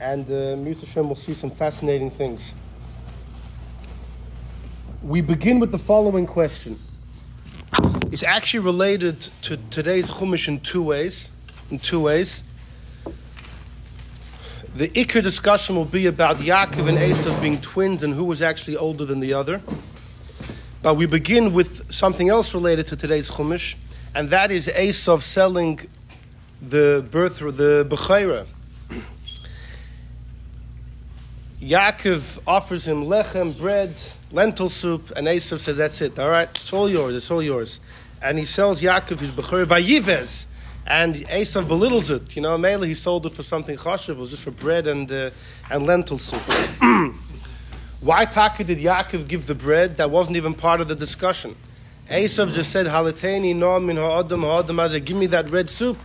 and uh, will see some fascinating things. We begin with the following question. It's actually related to today's Chumash in two ways. In two ways. The Iker discussion will be about Yaakov and Esav being twins and who was actually older than the other. But we begin with something else related to today's Chumash, and that is Esav selling the birth, the Bechaira. Yaakov offers him lechem, bread, lentil soup, and Esav says, That's it, all right, it's all yours, it's all yours. And he sells Yaakov his Bechaira Vayives. And Esav belittles it. You know, mainly he sold it for something chashiv, it was just for bread and, uh, and lentil soup. Why Taka did Yaakov give the bread? That wasn't even part of the discussion. Esav just said, Halateni no min ha'adam ha'adam give me that red soup.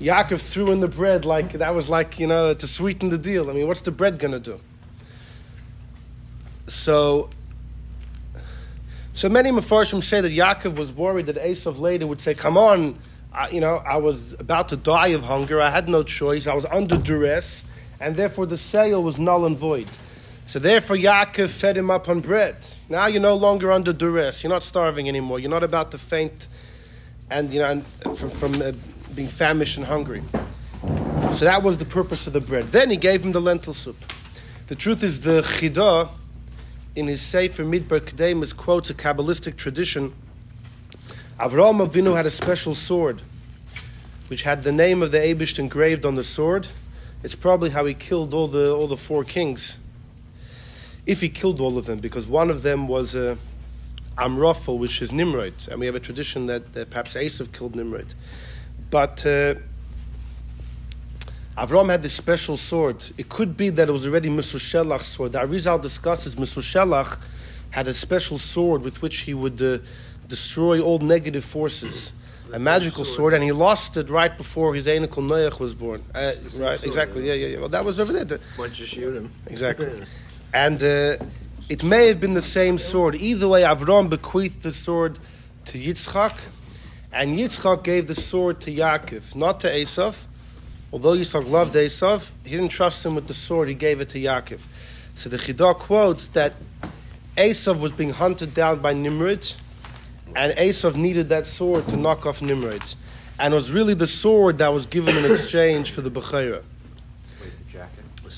Yaakov threw in the bread like that was like, you know, to sweeten the deal. I mean, what's the bread going to do? So, so many Mefarshim say that Yaakov was worried that Esav later would say, Come on, I, you know, I was about to die of hunger. I had no choice. I was under duress, and therefore the sale was null and void. So therefore, Yaakov fed him up on bread. Now you're no longer under duress. You're not starving anymore. You're not about to faint, and you know, from, from uh, being famished and hungry. So that was the purpose of the bread. Then he gave him the lentil soup. The truth is, the Chidah in his Sefer Midbar Kedemus quotes a Kabbalistic tradition. Avraham Avinu had a special sword, which had the name of the Abish engraved on the sword. It's probably how he killed all the all the four kings. If he killed all of them, because one of them was uh, Amraphel, which is Nimrod, and we have a tradition that, perhaps Esav killed Nimrod. But uh, Avram had this special sword. It could be that it was already Mesushelach's sword. The Arizal discusses Mesushelach had a special sword with which he would uh, destroy all negative forces. A magical sword, and he lost it right before his Einakul Noach was born. Uh, right, exactly. Yeah, yeah, yeah. Well, that was over there. Once you shoot him. Exactly. and uh, it may have been the same sword. Either way, Avram bequeathed the sword to Yitzchak, and Yitzchak gave the sword to Yaakov, not to Esav. Although Yitzchak loved Esav, he didn't trust him with the sword, he gave it to Yaakov. So the Chidah quotes that Esav was being hunted down by Nimrod, and Esav needed that sword to knock off Nimrod. And it was really the sword that was given in exchange for the Bechira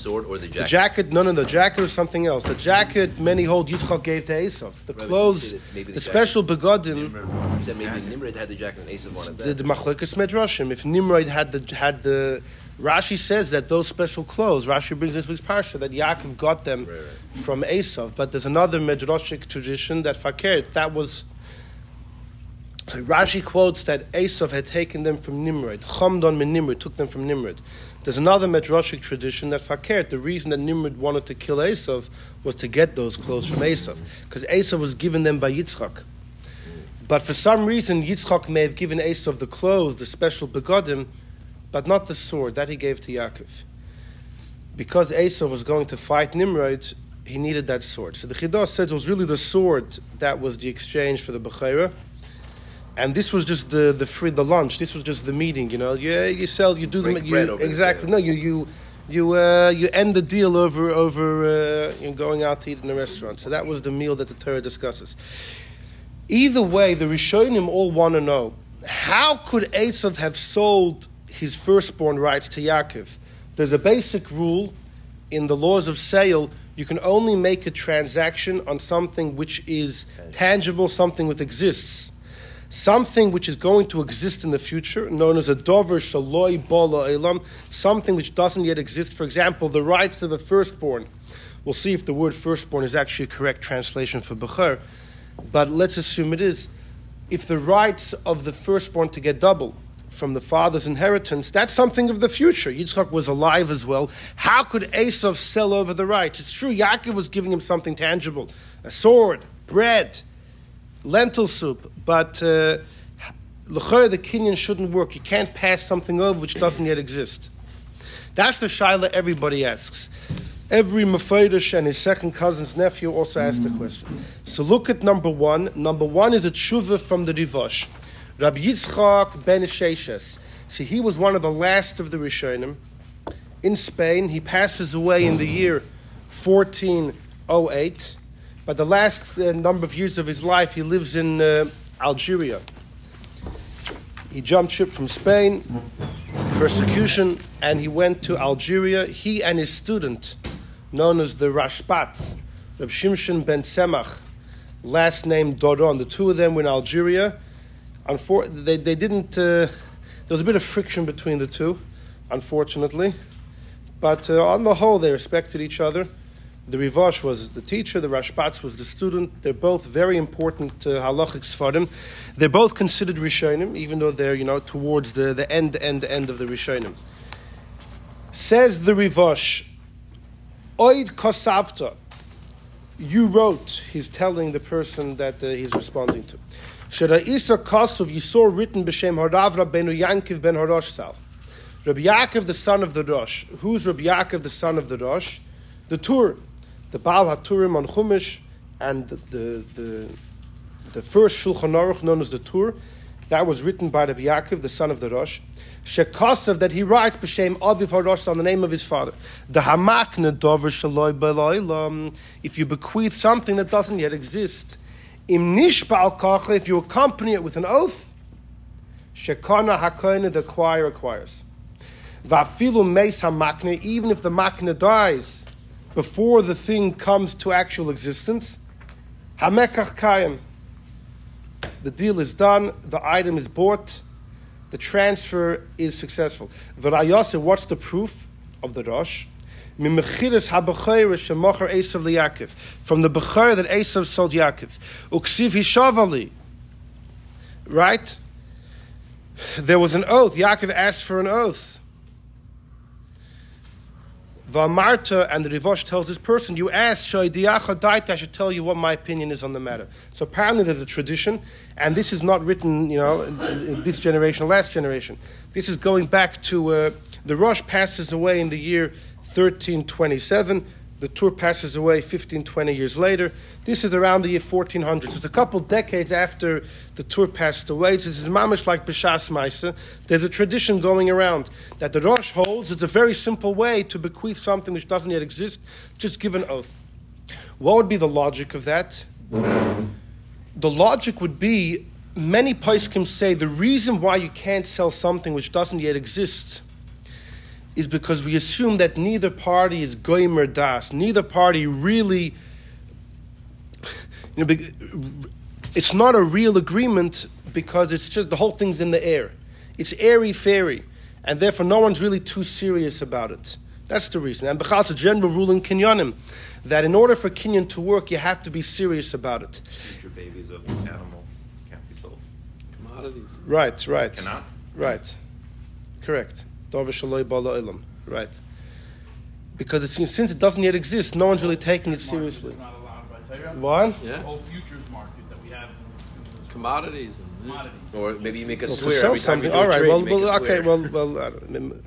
sword or the jacket? The jacket, no, no, the jacket or something else. The jacket, many hold Yitzchak gave to Esav. The clothes, the, the special begodim. Said maybe Nimrod had the jacket and Esav wanted that. The, the Machlekas Medrashim. If Nimrod had the had the Rashi says that those special clothes, Rashi brings this week's parsha, that Yaakov got them right, right. from Esav. But there's another Medrashic tradition that Fakir, that was. So Rashi quotes that Esav had taken them from Nimrod. Chamdon min Nimrod took them from Nimrod. There's another Medrashic tradition that Fakir, the reason that Nimrod wanted to kill Esav was to get those clothes from Esav, because Esav was given them by Yitzchak. But for some reason, Yitzchak may have given Esav the clothes, the special begodim, but not the sword that he gave to Yaakov. Because Esav was going to fight Nimrod, he needed that sword. So the Chidah says it was really the sword that was the exchange for the Bechaira and this was just the the free the lunch. This was just the meeting. You know, yeah, you sell, you do Break the you, exactly. No, you you you uh, you end the deal over over uh, you know, going out to eat in a restaurant. So that was the meal that the Torah discusses. Either way, the Rishonim all want to know how could Esav have sold his firstborn rights to Yaakov? There's a basic rule in the laws of sale. You can only make a transaction on something which is tangible, something which exists something which is going to exist in the future, known as a dover shaloi bala elam, something which doesn't yet exist. For example, the rights of a firstborn. We'll see if the word firstborn is actually a correct translation for bechar, but let's assume it is. If the rights of the firstborn to get double from the father's inheritance, that's something of the future. Yitzchak was alive as well. How could Esav sell over the rights? It's true, Yaakov was giving him something tangible a sword, bread lentil soup, but uh, the kinyan shouldn't work. You can't pass something over which doesn't yet exist. That's the shaila everybody asks. Every Mephidish and his second cousin's nephew also asked the question. So look at number one. Number one is a tshuva from the Rivosh. Rabbi Yitzchak ben Sheshes. See, he was one of the last of the Rishonim, in Spain. He passes away in the year 1408. But the last uh, number of years of his life, he lives in uh, Algeria. He jumped ship from Spain, persecution, and he went to Algeria. He and his student, known as the Rashbats, Reb Shimshon ben Semach, last name Doron, the two of them were in Algeria. Unfor- they, they didn't, uh, there was a bit of friction between the two, unfortunately. But uh, on the whole, they respected each other. The Rivosh was the teacher, the Rashbats was the student. They're both very important uh, halachic svarim. They're both considered Rishonim, even though they're you know towards the, the end, end, end of the Rishonim. Says the Rivosh, Oid Kosavta, you wrote, he's telling the person that uh, he's responding to. Shada Isa Kosov, you saw written B'Shem Hardavra Benu Yankiv ben Harosh Sal. Rabbi Yaakov, the son of the Rosh. Who's Rabbi Yaakov, the son of the Rosh? The Tur the Baal HaTurim on Chumash, and the, the, the, the first Shulchan Aruch known as the Tur, that was written by Rabbi Yaakov, the son of the Rosh. Shekasav, that he writes b'shem Aviv HaRosh on the name of his father. The Hamakna Dover Shaloi Beloilam, if you bequeath something that doesn't yet exist. Im Nishbal Kacha, if you accompany it with an oath. Shekana Hakoina, the choir acquires. Vafilu Meis Hamakna, even if the Makna dies, before the thing comes to actual existence. Hamekach Kayim. The deal is done, the item is bought, the transfer is successful. V'rayase, what's the proof of the Rosh? From the Bechor that Esav sold Yaakov. Uksiv Hishavali. Right? There was an oath. Yaakov asked for an oath. Vamarta and the Rivosh tells this person, you asked, I should tell you what my opinion is on the matter. So apparently there's a tradition, and this is not written, you know, in this generation last generation. This is going back to uh, the Rosh passes away in the year 1327. The Tur passes away 15, 20 years later. This is around the year 1400. So it's a couple decades after the Tur passed away. So this is mamish like Bishas Maisa. There's a tradition going around that the Rosh holds. It's a very simple way to bequeath something which doesn't yet exist. Just give an oath. What would be the logic of that? The logic would be many Paiskim say the reason why you can't sell something which doesn't yet exist is because we assume that neither party is goimer das. Neither party really, you know, it's not a real agreement because it's just the whole thing's in the air. It's airy fairy, and therefore no one's really too serious about it. That's the reason. And Bechal's a general rule in Kinyanim that in order for Kinyan to work, you have to be serious about it. Future babies of an animal can't be sold. Commodities. Right, right. Cannot? Right. Correct. Right. Because it's, since it doesn't yet exist, no one's really taking it seriously. Not allowed. What? The Yeah. whole futures market that we have in, in Commodities commodities. Or maybe you make a Well, to sell every time you something. do All a right. trade, Well, you well, okay. Well, well. I don't-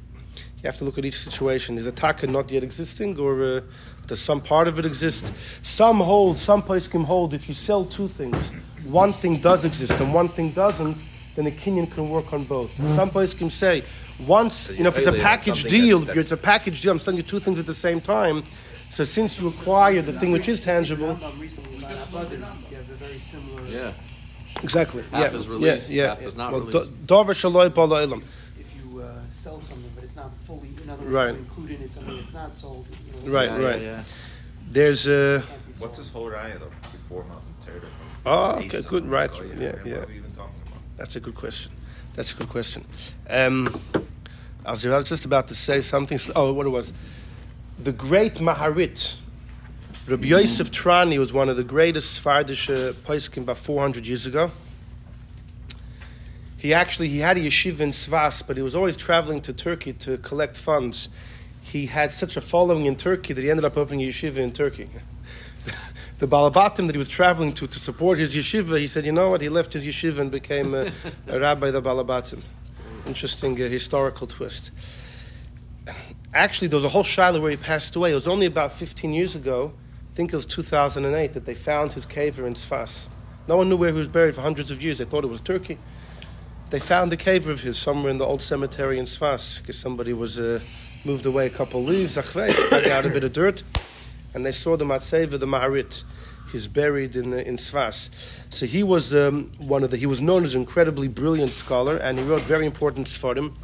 you have to look at each situation. Is a taka not yet existing, or uh, does some part of it exist? Some hold, some place can hold. If you sell two things, one thing does exist and one thing doesn't, then the Kinyan can work on both. Some place can say once, you know, if it's a package deal, if it's a package deal, I'm selling you two things at the same time. So since you acquire the thing which is tangible, Rambam recently about Abadin, you have a very similar. Yeah. exactly. Half yeah, is released, yeah, yeah. half is not well, released. Dover shaloi bala ilam. If you uh, sell something, but it's not fully, in other words, Right. you include in it something that's not sold. You know, Right, Yeah, right. Yeah, yeah. There's uh, can't be sold. What's this whole raya of Before Matan Torah Oh, okay, good, right, Goya, yeah, yeah. What are we even talking about? That's a good question. That's a good question. Um, I was just about to say something. Oh, what it was. The great Maharit, Rabbi Yosef Trani, was one of the greatest Sephardish uh, poskim about 400 years ago. He actually he had a yeshiva in Svas, but he was always traveling to Turkey to collect funds. He had such a following in Turkey that he ended up opening a yeshiva in Turkey. The Balabatim that he was traveling to to support his yeshiva, he said, you know what? He left his yeshiva and became a, a rabbi the Balabatim. Interesting uh, historical twist. Actually, there was a whole shiloh where he passed away. It was only about 15 years ago, I think it was 2008, that they found his caver in Sfas. No one knew where he was buried for hundreds of years. They thought it was Turkey. They found the caver of his somewhere in the old cemetery in Sfas because somebody was uh, moved away a couple leaves, dug out a bit of dirt, and they saw the Matseva, the Maharit. He's buried in, in Svas. So he was um, one of the, he was known as an incredibly brilliant scholar, and he wrote very important Sfarim.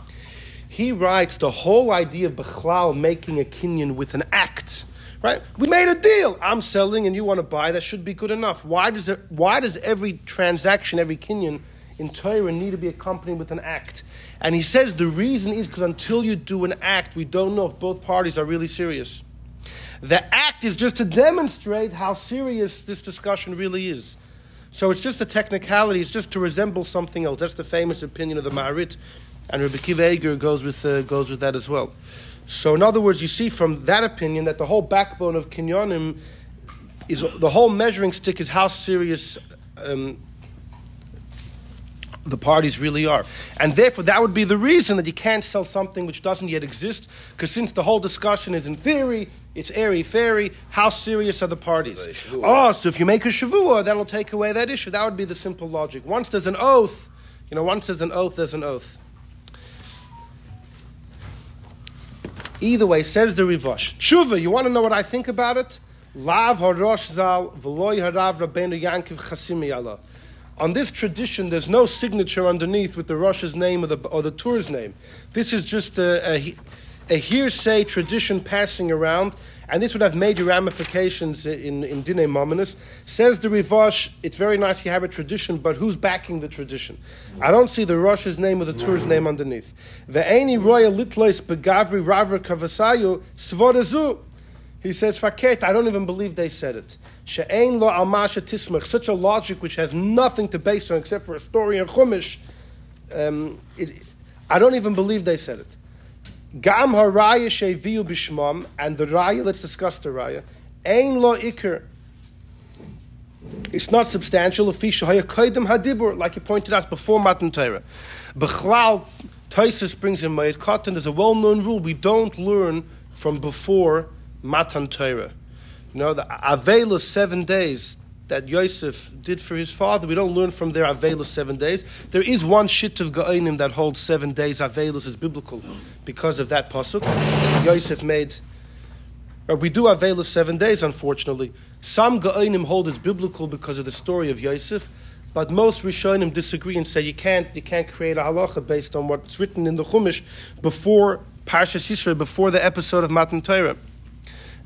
He writes the whole idea of Bechlal making a kinyan with an act. Right? We made a deal. I'm selling and you want to buy. That should be good enough. Why does, it, why does every transaction, every kinyan in Torah need to be accompanied with an act? And he says the reason is because until you do an act, we don't know if both parties are really serious. The act is just to demonstrate how serious this discussion really is. So it's just a technicality, it's just to resemble something else. That's the famous opinion of the Maharit, and Rabbi Kiva Eger goes with, uh, goes with that as well. So, in other words, you see from that opinion that the whole backbone of Kinyonim is the whole measuring stick is how serious um, the parties really are. And therefore, that would be the reason that you can't sell something which doesn't yet exist, because since the whole discussion is in theory, it's airy fairy, how serious are the parties? Oh, so if you make a shavua, that'll take away that issue. That would be the simple logic. Once there's an oath, you know, once there's an oath, there's an oath. Either way, says the Rivash. Tshuva, you want to know what I think about it? Lav harosh zal v'loy harav rabbeinu Yankiv chasimi Allah. On this tradition, there's no signature underneath with the Rosh's name or the, or the Tur's name. This is just a, a, a hearsay tradition passing around, and this would have major ramifications in, in Dine Mominus. Says the Rivash, it's very nice you have a tradition, but who's backing the tradition? I don't see the Rosh's name or the Tur's name underneath. Ve'eni royal litlois begavri ravra kavasayu svodazu. He says, Faket, I don't even believe they said it. She'ein lo almasha tismach, such a logic which has nothing to base on except for a story in Chumash. Um, it, I don't even believe they said it. Gam haraya sheviu bishmam, and the raya, let's discuss the raya. Ein lo ikr. It's not substantial. Afisha haya hadibur, like you pointed out before Matan Torah. Bechlal, Tosfos brings in Moed Katan, there's a well-known rule. We don't learn from before Matan Torah. You know, the Avelos seven days that Yosef did for his father, we don't learn from their Avelos seven days. There is one shit of Ga'inim that holds seven days Avelos is biblical because of that pasuk. Yosef made. Or we do Avelos seven days, unfortunately. Some Ga'inim hold it's biblical because of the story of Yosef, but most Rishonim disagree and say you can't, you can't create a halacha based on what's written in the Chumash before Parshas Yisro, before the episode of Matan Torah.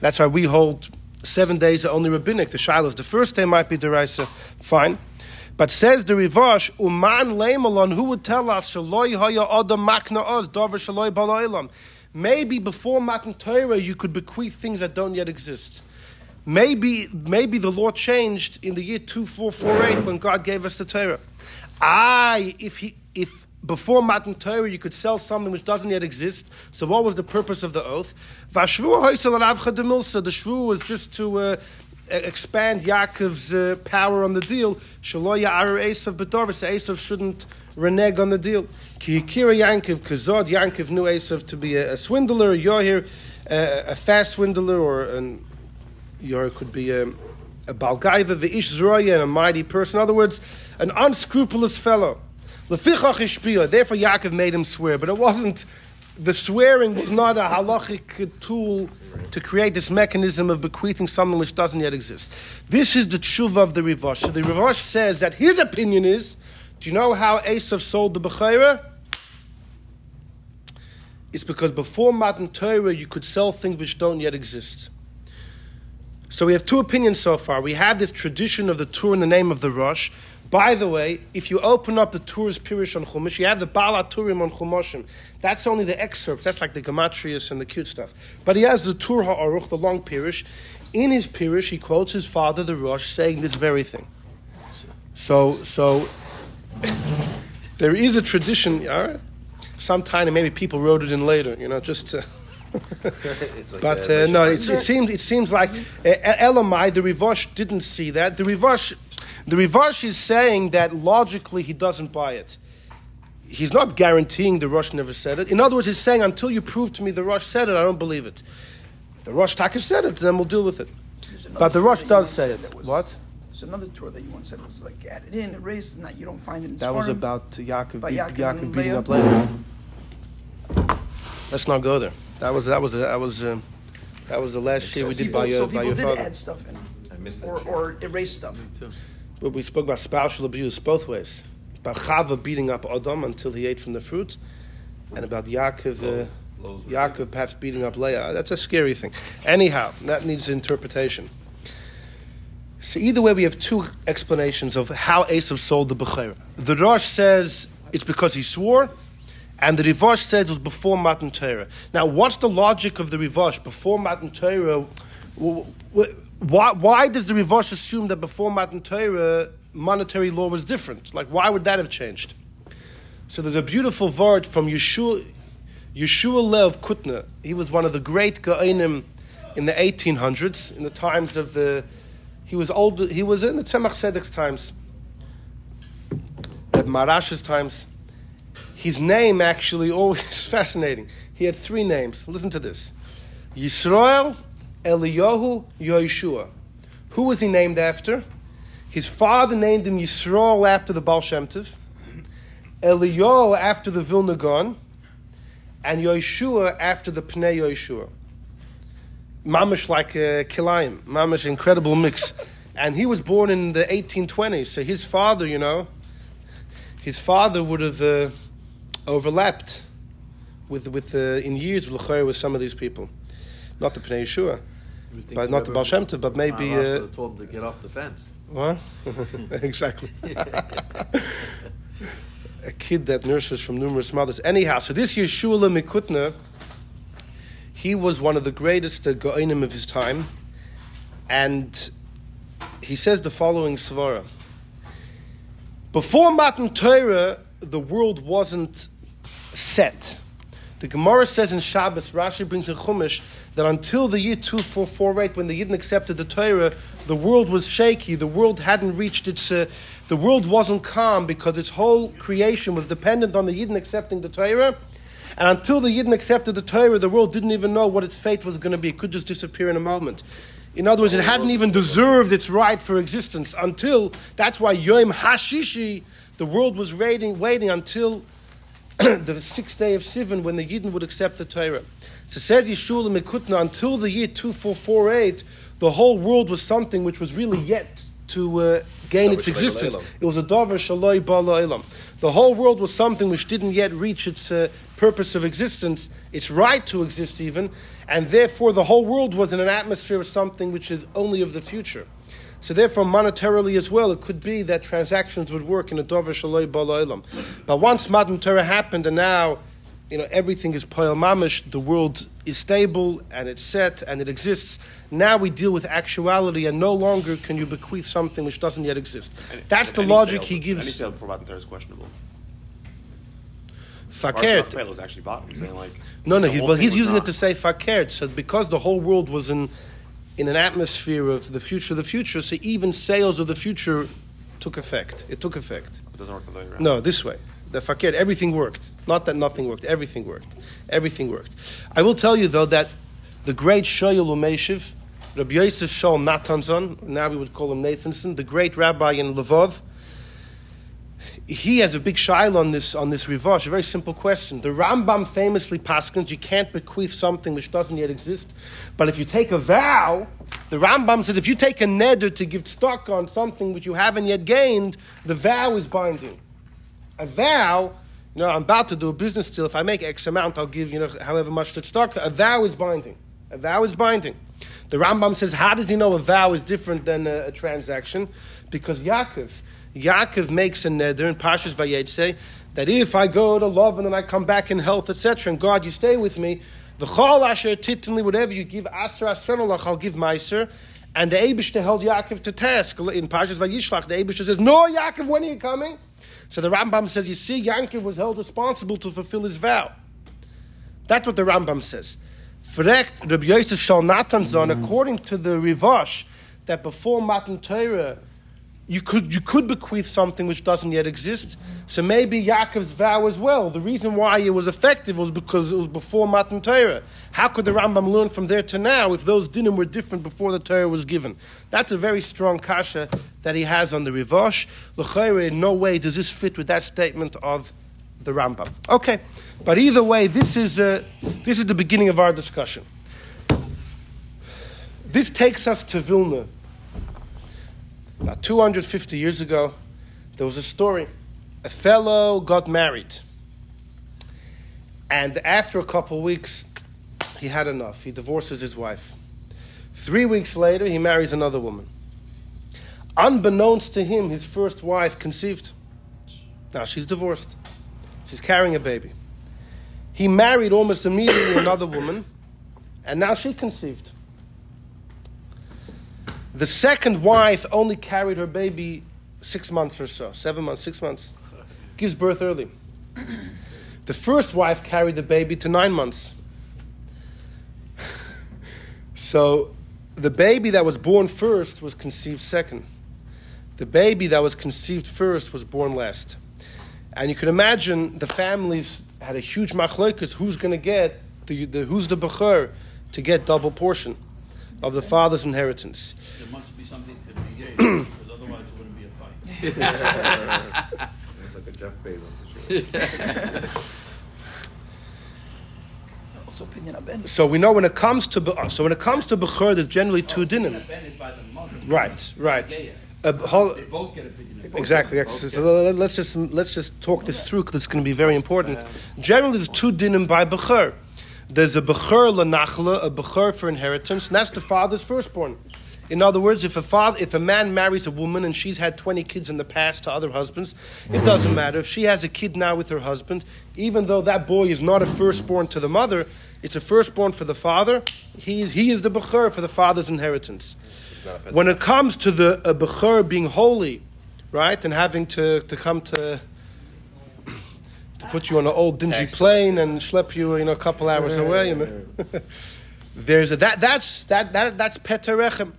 That's why we hold seven days are only rabbinic. The shilas, the first day might be deraisa, fine. But says the Rivash, Uman Leimalon, who would tell us, Shaloi Haya Adam Makna Oz, Dover Shaloi Bala'ilam. Maybe before Matan Torah you could bequeath things that don't yet exist. Maybe, maybe the law changed in the year 2448 when God gave us the Torah. I, if he, if before Matan Torah you could sell something which doesn't yet exist. So what was the purpose of the oath? The shvu was just to uh, expand Yaakov's uh, power on the deal. Shaloya Arar Esav B'Dorvis. Esav shouldn't renege on the deal. Ki Kira Yankov Kazod. Yankov knew Esav to be a, a swindler. Yohir, uh, a fast swindler, or an Yohir could be a, a Balgaiva, and a mighty person. In other words, an unscrupulous fellow. Therefore, Yaakov made him swear, but it wasn't. The swearing was not a halachic tool to create this mechanism of bequeathing something which doesn't yet exist. This is the tshuva of the Rivash. So the Rivash says that his opinion is, do you know how Esav sold the Bechayra? It's because before Matan Torah you could sell things which don't yet exist. So we have two opinions so far. We have this tradition of the Tur in the name of the Rosh. By the way, if you open up the Tur's Pirish on Chumash, you have the Baal HaTurim on Chumashim. That's only the excerpts. That's like the Gematrius and the cute stuff. But he has the Tur HaAruch, the long Pirish. In his Pirish, he quotes his father, the Rosh, saying this very thing. So, so there is a tradition. All right, sometime maybe people wrote it in later. You know, just to. It's like But uh, no, it seems it seems like uh, Elamai, the Rivash didn't see that. The Rivash, the Rivash is saying that logically he doesn't buy it. He's not guaranteeing the Rosh never said it. In other words, he's saying until you prove to me the Rosh said it, I don't believe it. If the Rosh Taka said it, then we'll deal with it. But the Tur Rosh does say it. was- What? There's another tour that you once said was like added in, erased, and that you don't find it in That was about Yaakov, By beat, Yaakov Yaakov beating Leah. up Leah. Let's not go there. That was that was that was um, that was the last year we did people, by your so by people your did father. add stuff in, I missed that. or, or erase stuff. But we spoke about spousal abuse both ways. About Chava beating up Adam until he ate from the fruit, and about Yaakov, uh, Yaakov perhaps beating up Leah. That's a scary thing. Anyhow, that needs interpretation. So either way, we have two explanations of how Esav sold the Bechira. The Rosh says it's because he swore, and the Rivosh says it was before Matan Torah. Now, what's the logic of the Rivosh before Matan Torah? Why, why does the Rivosh assume that before Matan Torah monetary law was different? Like, why would that have changed? So there's a beautiful word from Yeshua, Yeshua Lev Kutner. He was one of the great Gaonim in the 1800s, in the times of the. He was old. He was in the Tzemach Tzedek's times, at Marash's times. His name actually always fascinating. He had three names. Listen to this: Yisrael, Eliyahu, Yeshua. Who was he named after? His father named him Yisrael after the Baal Shem Tov. Eliyahu after the Vilna Gaon, and Yeshua after the Pnei Yeshua. Mamish like a Kilayim, Mamish incredible mix. And he was born in the 1820s, so his father, you know, his father would have uh, overlapped with, with uh, in years with some of these people. Not the Pnei Yeshua, but not the Baal Shem Tov, but maybe. Uh, told him to get off the fence. what? exactly. a kid that nurses from numerous mothers. Anyhow, so this Yeshua Mikutna, he was one of the greatest uh, Goinim of his time, and he says the following svara. Before Matan Torah, the world wasn't set. The Gemara says in Shabbos, Rashi brings in Chumash, that until the year 2448, when the Yidden accepted the Torah, the world was shaky. The world hadn't reached its. Uh, the world wasn't calm because its whole creation was dependent on the Yidden accepting the Torah. And until the Yidden accepted the Torah, the world didn't even know what its fate was going to be. It could just disappear in a moment. In other words, it hadn't even deserved its right for existence until. That's why Yom Hashishi, the world was waiting, waiting until the sixth day of Sivan when the Yidden would accept the Torah. So says Yeshua Mikutna, until the year 2448, the whole world was something which was really yet to uh, gain its existence. It was a davar shaloi ba'olam. The whole world was something which didn't yet reach its uh, purpose of existence, its right to exist even, and therefore the whole world was in an atmosphere of something which is only of the future. So therefore, monetarily as well, it could be that transactions would work in a davar shaloi ba'olam. But once Matan Torah happened, and now you know everything is poel mamish, the world is stable and it's set and it exists. Now we deal with actuality, and no longer can you bequeath something which doesn't yet exist. Any- That's the logic sale- he Any gives. sale before Matan Torah is questionable. Fakert. Was actually bought. I'm saying like No, no, he's, well, he's using it to say fakert. So because the whole world was in in an atmosphere of the future of the future, so even sales of the future took effect. It took effect. It doesn't work the way around. No, this way. The fakir, everything worked. Not that nothing worked. Everything worked. Everything worked. I will tell you though that the great Shoyal Umeshiv, Rabbi Yosef Shol Natanzon, now we would call him Nathanson, the great rabbi in Lvov, he has a big shail on this on this rivash. A very simple question. The Rambam famously paskins you can't bequeath something which doesn't yet exist, but if you take a vow, the Rambam says if you take a neder to give stock on something which you haven't yet gained, the vow is binding. A vow, you know, I'm about to do a business deal. If I make X amount, I'll give you know however much to stock. A vow is binding. A vow is binding. The Rambam says, how does he know a vow is different than a, a transaction? Because Yaakov, Yaakov makes a neder in Parshas Vayetze that if I go to love and then I come back in health, etc., and God, you stay with me, the chol asher titinli, whatever you give, aser asenolach, I'll give meiser. And the Abishter held Yaakov to task in Parshas Vayishlach. The Abishter says, "No, Yaakov, when are you coming?" So the Rambam says, "You see, Yaakov was held responsible to fulfill his vow." That's what the Rambam says. Frekt Rabbi Yosef Shal Natanzon, according to the Rivash, that before Matan Torah, you could you could bequeath something which doesn't yet exist. So maybe Yaakov's vow as well. The reason why it was effective was because it was before Matan Torah. How could the Rambam learn from there to now if those dinim were different before the Torah was given? That's a very strong kasha that he has on the Rivash. L'chayre, in no way does this fit with that statement of the Rambam. Okay, but either way, this is uh, this is the beginning of our discussion. This takes us to Vilna. About 250 years ago, there was a story. A fellow got married, and after a couple weeks, he had enough. He divorces his wife. Three weeks later, he marries another woman. Unbeknownst to him, his first wife conceived. Now she's divorced. She's carrying a baby. He married almost immediately another woman, and now she conceived. The second wife only carried her baby six months or so, seven months, six months, gives birth early. The first wife carried the baby to nine months. so the baby that was born first was conceived second. The baby that was conceived first was born last. And you can imagine the families had a huge machlokas who's going to get, the, the, who's the bechor to get double portion of the father's inheritance. There must be something to negate, because otherwise it wouldn't be a fight. It's like a Jeff Bezos situation. Also, opinion Ben. So we know when it comes to so when it comes to bechor, there's generally two dinim. Offended by the mother. Right, right. Yeah, whole- uh, both get opinion. Exactly. So let's just let's just talk this through because it's going to be very important. Generally, there's two dinim by bechor. There's a bechor lanachla, a bechor for inheritance, and that's the father's firstborn. In other words, if a father, if a man marries a woman and she's had 20 kids in the past to other husbands, it doesn't matter. If she has a kid now with her husband, even though that boy is not a firstborn to the mother, it's a firstborn for the father. He is, he is the bechor for the father's inheritance. When it comes to the a bechor being holy, right, and having to, to come to to put you on an old dingy plane and schlep you, you know, a couple hours away. You know. There's a, that that's that, that that's peterechem,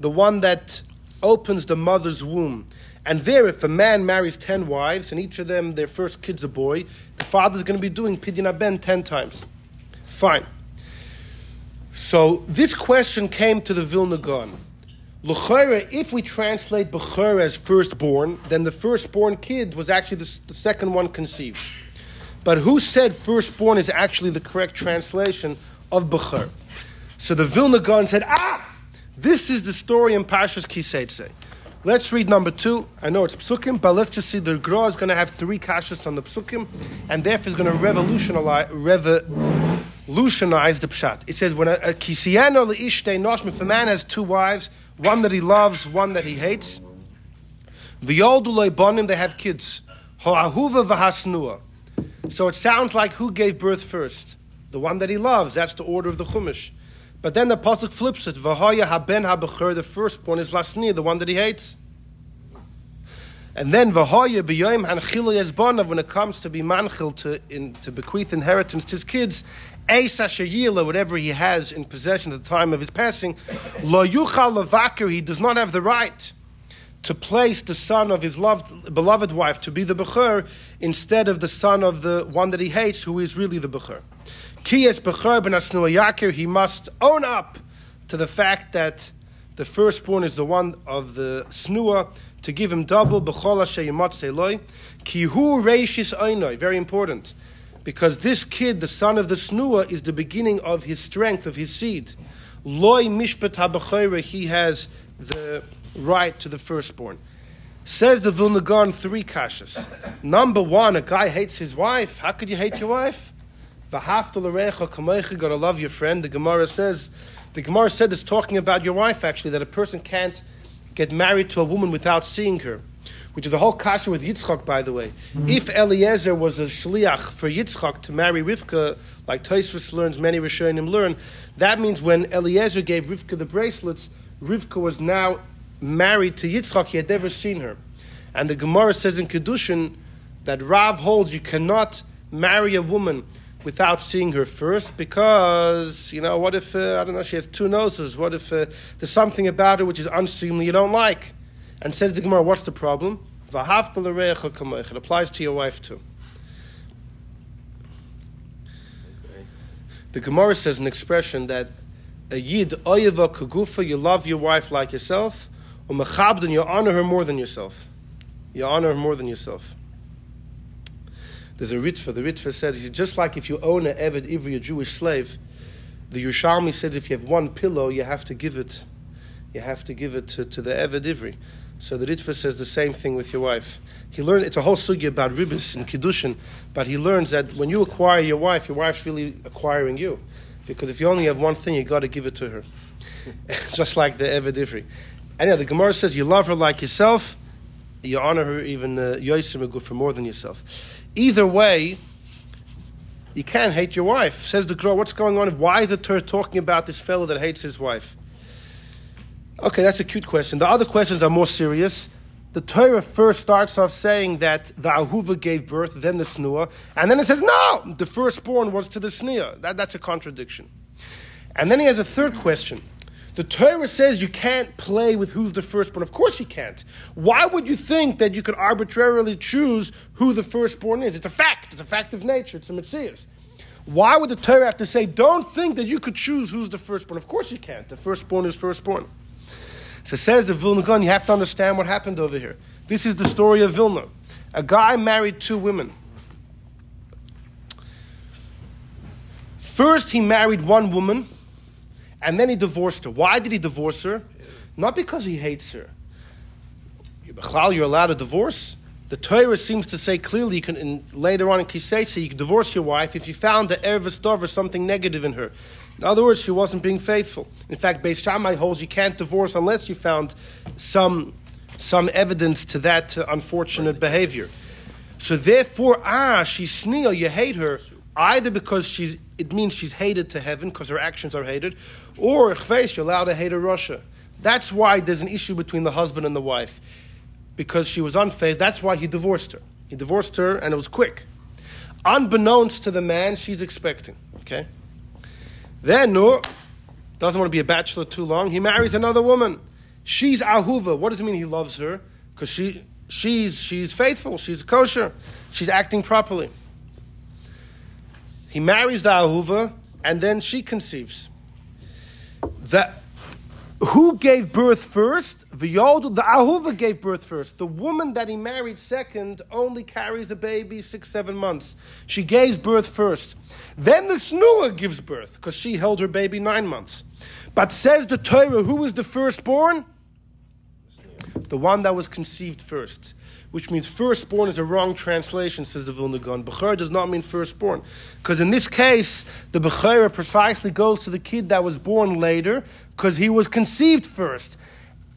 the one that opens the mother's womb. And there, if a man marries ten wives and each of them their first kid's a boy, the father's going to be doing pidyon ben ten times. Fine. So this question came to the Vilna Gaon. L'chayre, if we translate Bechor as firstborn, then the firstborn kid was actually the, the second one conceived. But who said firstborn is actually the correct translation of Bechor? So the Vilna Gaon said, ah, this is the story in Pashas Kiseitse. Let's read number two. I know it's psukim, but let's just see the Gra is going to have three kashas on the psukim, and therefore is going to revolutionize, revolutionize the pshat. It says, when a, a kisiyano leishtei if a man has two wives, one that he loves, one that he hates, v'yoldu bonim, they have kids. Ho'ahuva v'hasnua. So it sounds like who gave birth first? The one that he loves. That's the order of the Chumash. But then the pasuk flips it. V'haya haben habechur. The firstborn is lasni, the one that he hates. And then v'haya b'yoyim hanchilo yezbonav. When it comes to be manchil to in, to bequeath inheritance to his kids, Esa sheyila, whatever he has in possession at the time of his passing, lo yuchal. He does not have the right to place the son of his loved, beloved wife to be the Bechor instead of the son of the one that he hates, who is really the Bechor. Kiyas Bechor ben Yakir, he must own up to the fact that the firstborn is the one of the Snua, to give him double, Bechol Hashayimot Seloi. Kihu Reishis Oinoi, very important. Because this kid, the son of the Snua, is the beginning of his strength, of his seed. Loi Mishpat HaBechore, he has the right to the firstborn. Says the Vilna Gaon three kashas. Number one, a guy hates his wife. How could you hate your wife? V'hafta l'recha kamecha, gotta love your friend. The Gemara says, the Gemara said this talking about your wife actually, that a person can't get married to a woman without seeing her. Which is the whole kasha with Yitzchak, by the way. Mm-hmm. If Eliezer was a shliach for Yitzchak to marry Rivka, like Tosfos learns, many Rishonim learn, that means when Eliezer gave Rivka the bracelets, Rivka was now married to Yitzchak. He had never seen her. And the Gemara says in Kedushin that Rav holds you cannot marry a woman without seeing her first because, you know, what if, uh, I don't know, she has two noses? What if uh, there's something about her which is unseemly you don't like? And says the Gemara, what's the problem? It applies to your wife too. The Gemara says an expression that a yid oyeva kagufa, you love your wife like yourself, or mechabdin, you honor her more than yourself. You honor her more than yourself. There's a Ritva. The Ritva says, just like if you own an Eved Ivri, a Jewish slave, the Yerushalmi says if you have one pillow, you have to give it, you have to give it to, to the Eved Ivri. So the Ritva says the same thing with your wife. He learned it's a whole sugya about ribis and kiddushin, but he learns that when you acquire your wife, your wife's really acquiring you, because if you only have one thing, you got to give it to her, just like the Eved Ivri. Anyhow, the Gemara says you love her like yourself, you honor her even yosim uh, for more than yourself. Either way, you can't hate your wife. Says the Gra, what's going on? Why is the Torah talking about this fellow that hates his wife? Okay, that's a cute question. The other questions are more serious. The Torah first starts off saying that the Ahuva gave birth, then the Snua, and then it says, no, the firstborn was to the Sneah. That, that's a contradiction. And then he has a third question. The Torah says you can't play with who's the firstborn. Of course you can't. Why would you think that you could arbitrarily choose who the firstborn is? It's a fact. It's a fact of nature. It's a mitzvah. Why would the Torah have to say, don't think that you could choose who's the firstborn? Of course you can't. The firstborn is firstborn. So says the Vilna Gaon, you have to understand what happened over here. This is the story of Vilna. A guy married two women. First, he married one woman, and then he divorced her. Why did he divorce her? Not because he hates her. You're allowed to divorce. The Torah seems to say clearly, you can, in, later on in Kiseitse, you can divorce your wife if you found the Ervestov or something negative in her. In other words, she wasn't being faithful. In fact, Beis Shammai holds you can't divorce unless you found some, some evidence to that uh, unfortunate behavior. So therefore, ah, she's sneel, you hate her, either because she's, it means she's hated to heaven because her actions are hated, or chves, you're allowed to hate her Russia. That's why there's an issue between the husband and the wife because she was unfaithful. That's why he divorced her. He divorced her, and it was quick. Unbeknownst to the man, she's expecting. Okay. Then Nur doesn't want to be a bachelor too long. He marries another woman. She's ahuva. What does it mean? He loves her because she she's she's faithful. She's kosher. She's acting properly. He marries the ahuva, and then she conceives. That who gave birth first? The Yod, the Ahuva gave birth first. The woman that he married second only carries a baby six, seven months. She gave birth first. Then the Snua gives birth because she held her baby nine months. But says the Torah, who was the firstborn? The one that was conceived first. Which means firstborn is a wrong translation, says the Vilna Gaon. Bechor does not mean firstborn. Because in this case, the Bechor precisely goes to the kid that was born later, because he was conceived first.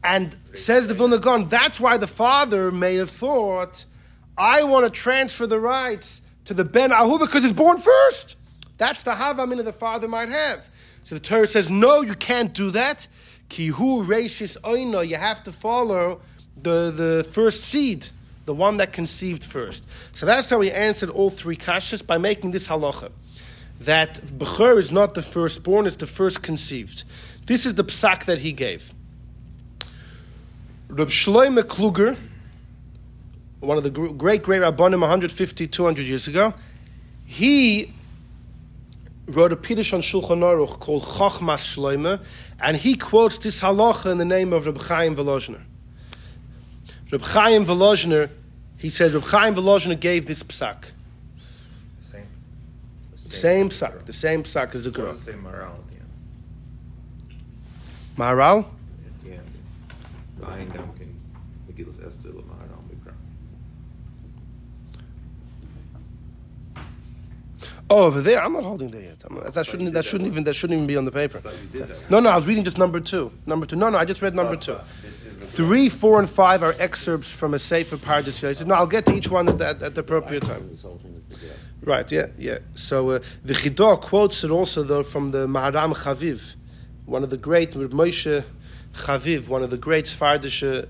And says the Vilna Gaon, that's why the father may have thought, I want to transfer the rights to the Ben Ahu because he's born first. That's the Havamin that the father might have. So the Torah says, no, you can't do that. Kihu Reishis Oino, you have to follow the, the first seed, the one that conceived first. So that's how he answered all three kashas by making this halacha. That Bechor is not the firstborn, it's the first conceived. This is the psak that he gave. Reb Shloime Kluger, one of the great, great Rabbanim 150, 200 years ago, he wrote a Piddush on Shulchan Aruch called Chochmas Shloime, and he quotes this halacha in the name of Reb Chaim Volozhner. Reb Chaim Volozhner, he says Reb Chaim Volozhner gave this psak. Same. Same psak, the same psak as the Gra. Gemara. Same moral. Yeah. Maharal? Yeah. Oh, over there. I'm not holding there yet. Not- that shouldn't. That shouldn't even. That shouldn't even be on the paper. I thought you did that. No, no. I was reading just number two. Number two. No, no. I just read number But- two. but this is the- Three, four, and five are excerpts from a Sefer Pardes. I said, no, I'll get to each one at, at, at the appropriate time. Right, yeah, yeah. So uh, the Chidah quotes it also, though, from the Maharam Chaviv, one of the great, Moshe Chaviv, one of the great Sfardische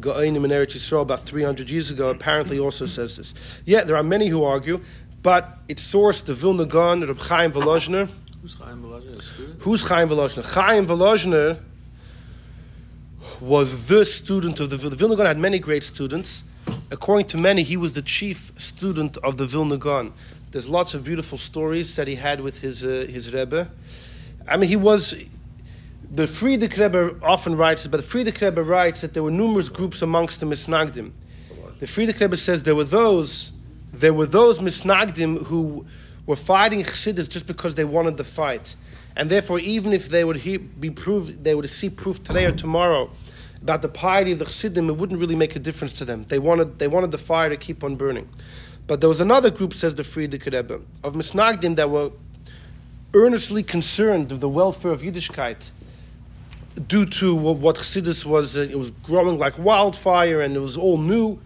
Gaonim in Eretz Yisrael about 300 years ago, apparently also says this. Yeah, there are many who argue, but it's sourced the Vilna Gaon, Reb Chaim Volozhner. Who's Chaim student? Who's Chaim Volozhner? Chaim Volozhner was the student of the Vilna. The Vilna Gaon had many great students. According to many, he was the chief student of the Vilna Gaon. There's lots of beautiful stories that he had with his uh, his Rebbe. I mean, he was. The Frierdiker Rebbe often writes, but the Frierdiker Rebbe writes that there were numerous groups amongst the Misnagdim. The Frierdiker Rebbe says there were those there were those misnagdim who were fighting Chassidus just because they wanted the fight. And therefore, even if they would he, be proved, they would see proof today or tomorrow about the piety of the Chassidim, it wouldn't really make a difference to them. They wanted, they wanted the fire to keep on burning. But there was another group, says the Frierdiker Rebbe, of misnagdim that were earnestly concerned of the welfare of Yiddishkeit due to what, what Chassidus was, uh, it was growing like wildfire and it was all new.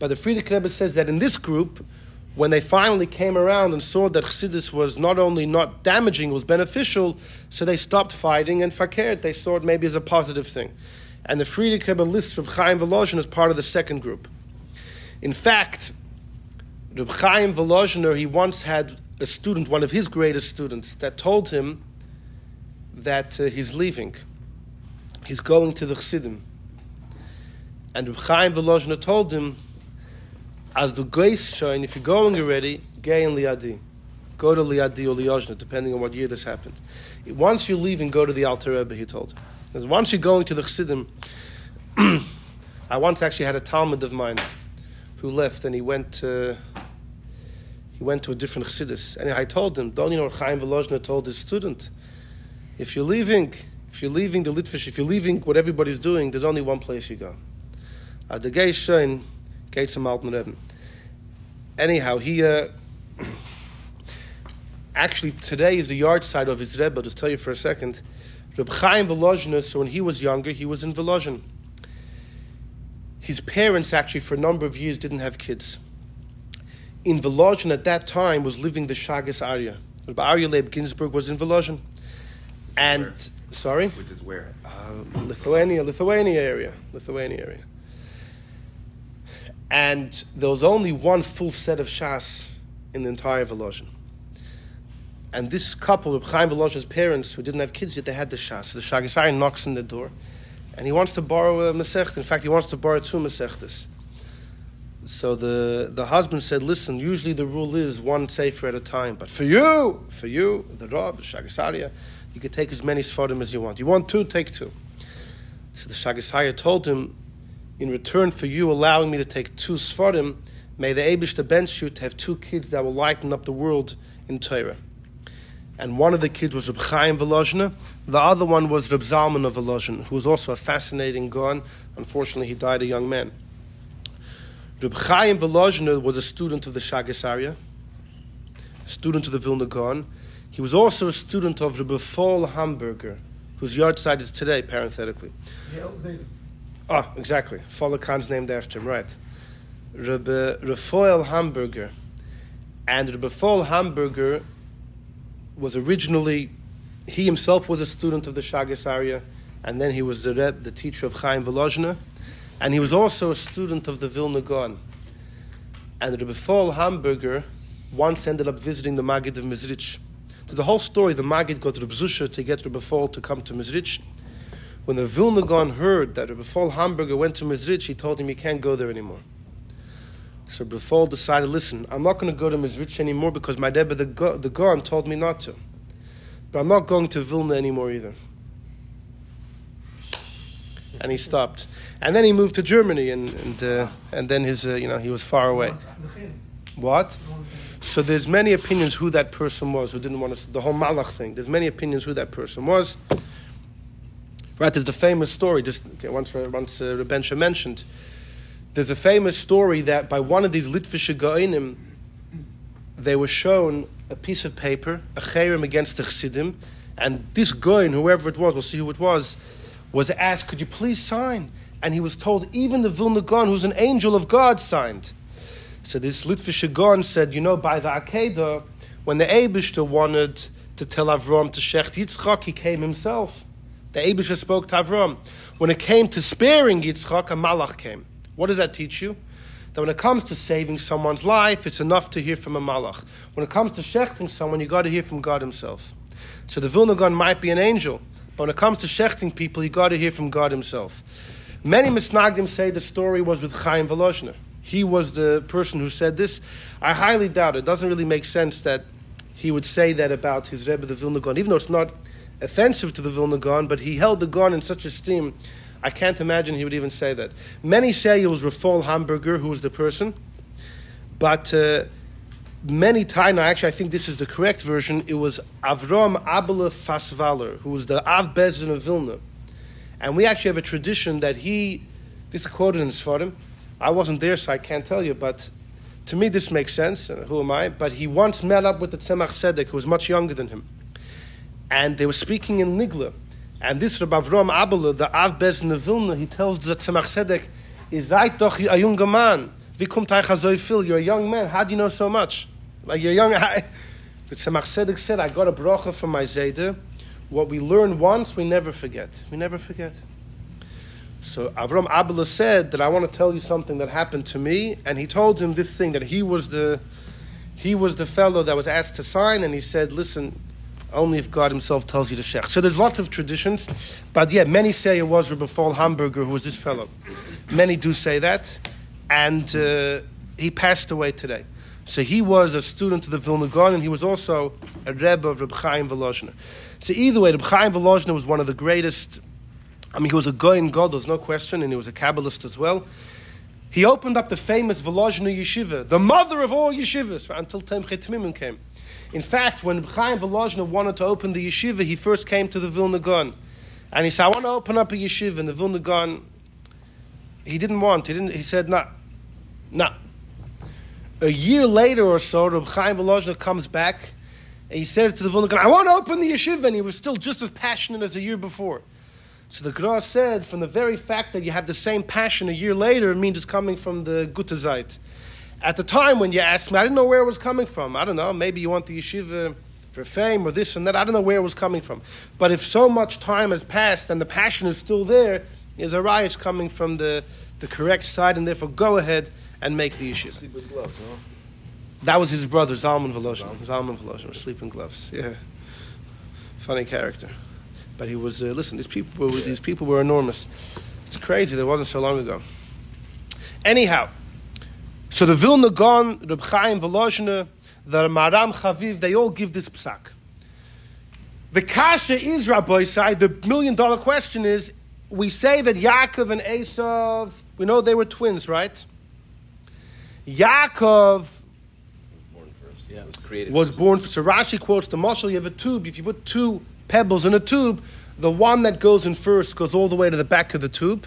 But the Frierdiker Rebbe says that in this group, when they finally came around and saw that Chassidus was not only not damaging, it was beneficial, so they stopped fighting and fakert. They saw it maybe as a positive thing. And the Frierdiker Rebbe lists Reb Chaim Volozhin as part of the second group. In fact, Reb Chaim Volozhiner, he once had a student, one of his greatest students, that told him that uh, he's leaving. He's going to the Chassidim. And Reb Chaim Volozhiner told him, as the Geis shine, if you're going already, gay in Liadi. Go to Liadi or Liozhna, depending on what year this happened. Once you leave and go to the Alter Rebbe, he told. Because once you're going to the Chassidim, I once actually had a Talmud of mine who left and he went to, he went to a different Chassidus. And I told him, don't you know Chaim Volozhner told his student, if you're leaving, if you're leaving the Litvish, if you're leaving what everybody's doing, there's only one place you go. Geis shine, Gates Malton Rebbe. Anyhow, he uh, actually today is the yard side of his Rebbe. I'll just tell you for a second. Reb Chaim Volozhiner, so when he was younger, he was in Volozhin. His parents actually, for a number of years, didn't have kids. In Volozhin at that time was living the Shagas Arya. Reb Arya Leib Ginsburg was in Volozhin. And, Where? sorry? Which is where? Uh, Lithuania, Lithuania area, Lithuania area. And there was only one full set of Shas in the entire Volozhin. And this couple, Reb Chaim Volozhin's parents, who didn't have kids yet, they had the Shas. The Shagasari knocks on the door, and he wants to borrow a Masech. In fact, he wants to borrow two Masechtas. So the, the husband said, listen, usually the rule is one sefer at a time. But for you, for you, the Rav, the Shagasaria, you could take as many Sfarim as you want. You want two, take two. So the Shagasaria told him, in return for you allowing me to take two Sfarim, may the Abish the to have two kids that will lighten up the world in Torah. And one of the kids was Reb Chaim Volozhner. The other one was Reb Zalman of Volozhin, who was also a fascinating Gon. Unfortunately, he died a young man. Reb Chaim Volozhner was a student of the Shagasarya, student of the Vilna Gaon. He was also a student of Reb Fall Hamburger, whose yard site is today, parenthetically. Ah, exactly. Father Khan's named after him, right. Rebbe Rafael Hamburger. And Rebbe Rafael Hamburger was originally, he himself was a student of the Shagasarya, and then he was the Reb, the teacher of Chaim Volozhner, and he was also a student of the Vilna Gaon. And Rebbe Rafael Hamburger once ended up visiting the Maggid of Mizrich. There's a whole story. The Maggid got Rebbe Zusha to get Rebbe Rafael to come to Mizrich. When the Vilna Gaon heard that Fall Hamburger went to Mizrich, he told him he can't go there anymore. So Fall decided, listen, I'm not going to go to Mizrich anymore because my Rebbe, the, the Gaon, told me not to. But I'm not going to Vilna anymore either. And he stopped. And then he moved to Germany, and, and, uh, and then his, uh, you know, he was far away. What? So there's many opinions who that person was who didn't want to, the whole Malach thing. There's many opinions who that person was. Right, there's the famous story, just okay, once, once uh, Rebensha mentioned. There's a famous story that by one of these Litvische Gaonim, they were shown a piece of paper, a cherem against the Chassidim, and this Goin, whoever it was, we'll see who it was, was asked, could you please sign? And he was told, even the Vilna Gaon, who's an angel of God, signed. So this Litvische Gaon said, you know, by the Akedah, when the Abishter wanted to tell Avram to Shecht Yitzchak, he came himself. The Abisha spoke to Avram. When it came to sparing Yitzchak, a malach came. What does that teach you? That when it comes to saving someone's life, it's enough to hear from a malach. When it comes to shechting someone, you got to hear from God Himself. So the Vilna Gaon might be an angel, but when it comes to shechting people, you got to hear from God Himself. Many Misnagdim say the story was with Chaim Volozhner. He was the person who said this. I highly doubt it. It doesn't really make sense that he would say that about his Rebbe, the Vilna Gaon, even though it's not offensive to the Vilna Gaon, but he held the Gaon in such esteem, I can't imagine he would even say that. Many say it was Rafal Hamburger who was the person, But uh, many times, actually, I think this is the correct version. It was Avram Abela Fasvaler, who was the Av Bezin of Vilna. And we actually have a tradition that he, this is quoted in Sfarim. I wasn't there, so I can't tell you, but to me this makes sense. Who am I? But he once met up with the Tzemach Tzedek, who was much younger than him. And they were speaking in Nigla. And this Rabbi Avram Abela, the Av Bezin Vilna, he tells the Tzemach Ihr seid doch a junger man, kommt euch? You're a young man. How do you know so much? Like you're young. The Tzemach Tzedek said, I got a bracha from my Zayda. What we learn once, we never forget. We never forget. So Avram Abela said that I want to tell you something that happened to me, and he told him this thing that he was the he was the fellow that was asked to sign, and he said, "Listen, only if God Himself tells you to shech." So there's lots of traditions, but yeah, many say it was Rabbi Fall Hamburger who was this fellow. Many do say that, and uh, he passed away today. So he was a student of the Vilna Gaon, and he was also a rebbe of Reb Chaim Volozhiner. So either way, Reb Chaim Volozhiner was one of the greatest. I mean, he was a Goyin God, there's no question, and he was a Kabbalist as well. He opened up the famous Volozhiner Yeshiva, the mother of all yeshivas, until Tomchei Tmimim came. In fact, when Chaim Volozhiner wanted to open the yeshiva, he first came to the Vilna Gaon. And he said, I want to open up a yeshiva. And the Vilna Gaon, he didn't want. He, didn't, he said, no, no. A year later or so, Reb Chaim Volozhiner comes back and he says to the Vilna Gaon, I want to open the yeshiva. And he was still just as passionate as a year before. So the Gra said, from the very fact that you have the same passion a year later, it means it's coming from the Gutazite. At the time when you asked me, I didn't know where it was coming from. I don't know, maybe you want the yeshiva for fame or this and that. I don't know where it was coming from. But if so much time has passed and the passion is still there, is a riot coming from the, the correct side, and therefore go ahead and make the yeshiva. Sleep with gloves, no? That was his brother, Zalman Volozhin. Zalman Volozhin, sleeping gloves. Yeah, funny character. But he was. Uh, listen, these people were these people were enormous. It's crazy. That wasn't so long ago. Anyhow, so the Vilna Gaon, Reb Chaim Volozhiner, the Maram Chaviv, they all give this psak. The kasha is Rabbi side. The million dollar question is: We say that Yaakov and Esav, we know they were twins, right? Yaakov was Born first. Yeah. Was created. was first. born. So Rashi quotes the mashal. You have a tube. If you put two pebbles in a tube, the one that goes in first goes all the way to the back of the tube.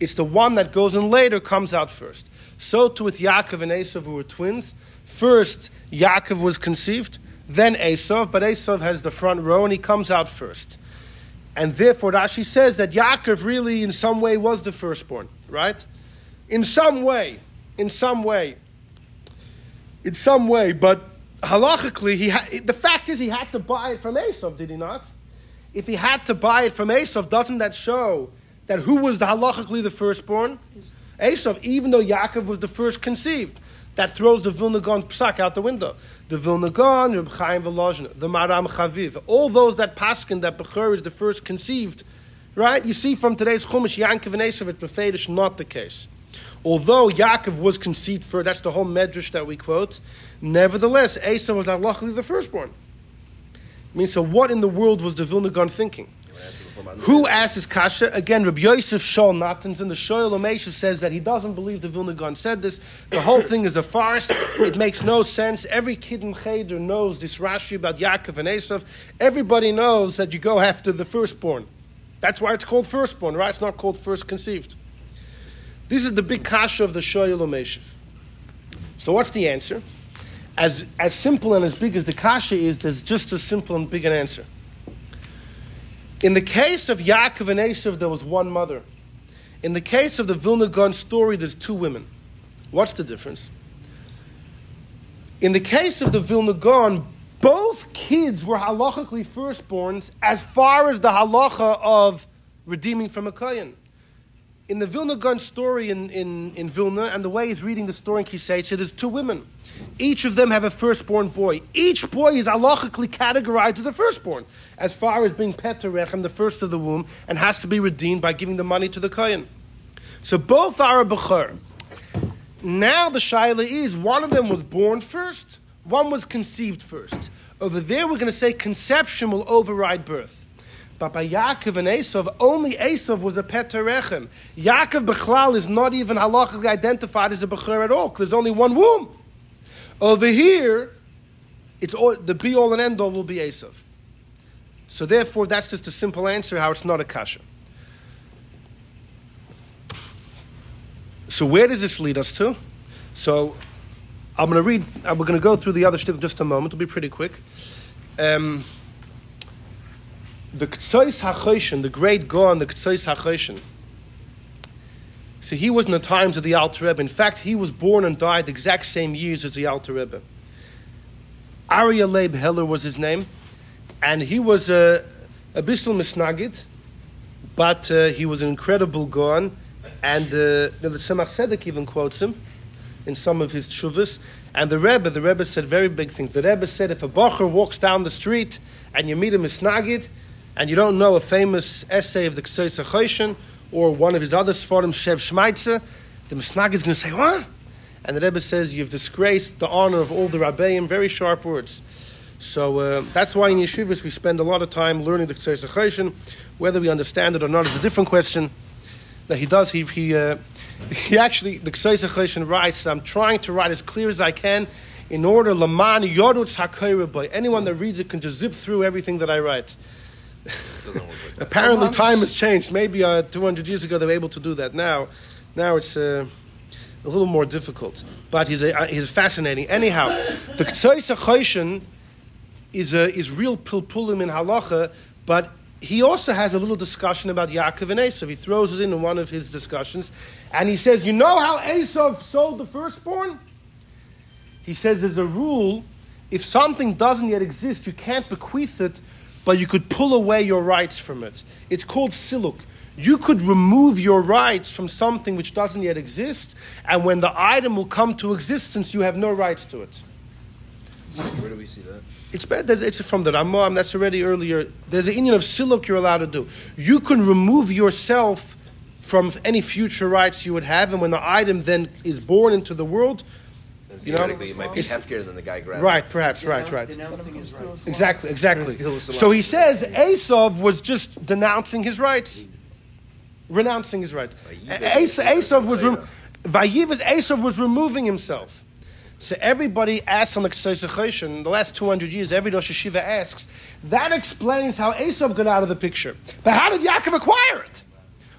It's the one that goes in later comes out first. So too with Yaakov and Esav, who were twins. First, Yaakov was conceived, then Esav, but Esav has the front row and he comes out first. And therefore, Rashi says that Yaakov really, in some way, was the firstborn, right? In some way, in some way in some way, but halachically, he ha- the fact is he had to buy it from Esav, did he not? If he had to buy it from Esav, doesn't that show that who was the halachically the firstborn? Esav, even though Yaakov was the first conceived. That throws the Vilna Gaon psak out the window. The Vilna Gaon, Reb Chaim Volozhin, the Maram Chaviv, all those that paskin that Bechor is the first conceived, right? You see from today's Chumash, Yaakov and Esav, it's not the case. Although Yaakov was conceived first, that's the whole medrash that we quote. Nevertheless, Esav was luckily the firstborn. I mean, so what in the world was the Vilna Gaon thinking? Who asks his kasha? Again, Rabbi Yosef Shol Natans in the Shoyal Omesha says that he doesn't believe the Vilna Gaon said this. The whole thing is a farce. It makes no sense. Every kid in Cheder knows this Rashi about Yaakov and Esav. Everybody knows that you go after the firstborn. That's why it's called firstborn, right? It's not called first conceived. This is the big kasha of the Shoyal Omeshiv. So what's the answer? As, as simple and as big as the kasha is, there's just as simple and big an answer. In the case of Yaakov and Esav, there was one mother. In the case of the Vilna Gaon story, there's two women. What's the difference? In the case of the Vilna Gaon, both kids were halachically firstborns as far as the halacha of redeeming from a kohen. In the Vilna Gaon story in, in, in Vilna, and the way he's reading the story in Kisei, it there's two women. Each of them have a firstborn boy. Each boy is halachically categorized as a firstborn, as far as being Peterechem, the first of the womb, and has to be redeemed by giving the money to the kohen. So both are a Bechor. Now the Shaila is one of them was born first, one was conceived first. Over there, we're going to say conception will override birth. But by Yaakov and Esav, only Esav was a Peterechem. Yaakov Bechlal is not even halachically identified as a Bechor at all, there's only one womb. Over here, it's all, the be all and end all will be Esav. So therefore, that's just a simple answer how it's not a kasha. So where does this lead us to? So I'm going to read. uh, We're going to go through the other shtick in just a moment. It'll be pretty quick. Um, the Ktsois HaChoshen, the great Gaon, the Ktsois HaChoshen. So he was in the times of the Alter Rebbe. In fact, he was born and died the exact same years as the Alter Rebbe. Arya Leib Heller was his name, and he was a, a Bissel Misnagid, but uh, he was an incredible Gaon, and uh, you know, the Tzemach Tzedek even quotes him in some of his tshuvas. And the Rebbe, the Rebbe said very big things. The Rebbe said if a bacher walks down the street and you meet a misnagid, and you don't know a famous essay of the Ksotz HaChoshen or one of his other Sfarim, Shev Shmaitzer, the misnagid is going to say, what? And the Rebbe says, you've disgraced the honor of all the Rabbeim, very sharp words. So uh, that's why in yeshivas we spend a lot of time learning the Ksotz HaChoshen. Whether we understand it or not is a different question. That he does, he, he, uh, he actually, the Ksotz HaChoshen writes, I'm trying to write as clear as I can in order, Laman Yodutz HaKoirah Anyone that reads it can just zip through everything that I write. Doesn't work like that. Apparently, time has changed. Maybe uh, 200 years ago they were able to do that. Now, now it's uh, a little more difficult. But he's, a, uh, he's fascinating. Anyhow, the Ktsois HaChoshen is, a, is real pilpulim in halacha, but he also has a little discussion about Yaakov and Esav. He throws it in in one of his discussions, and he says, "You know how Esav sold the firstborn?" He says there's a rule: if something doesn't yet exist, you can't bequeath it, but you could pull away your rights from it. It's called siluk. You could remove your rights from something which doesn't yet exist, and when the item will come to existence, you have no rights to it. Where do we see that? It's bad. It's from the Ramam. That's already earlier. There's an inyan of siluk you're allowed to do. You can remove yourself from any future rights you would have, and when the item then is born into the world, You know, it might be heftier than the guy grabbing. right? Perhaps, right, right. Denouncing his rights. Exactly, exactly. So he says Esav was just denouncing his rights, renouncing his rights. Esav, Esav was rem- Vayivas Esav was removing himself. So everybody asks on the Ksosei Choshen, in the last 200 years, every Rosh Yeshiva asks, that explains how Esav got out of the picture. But how did Yaakov acquire it?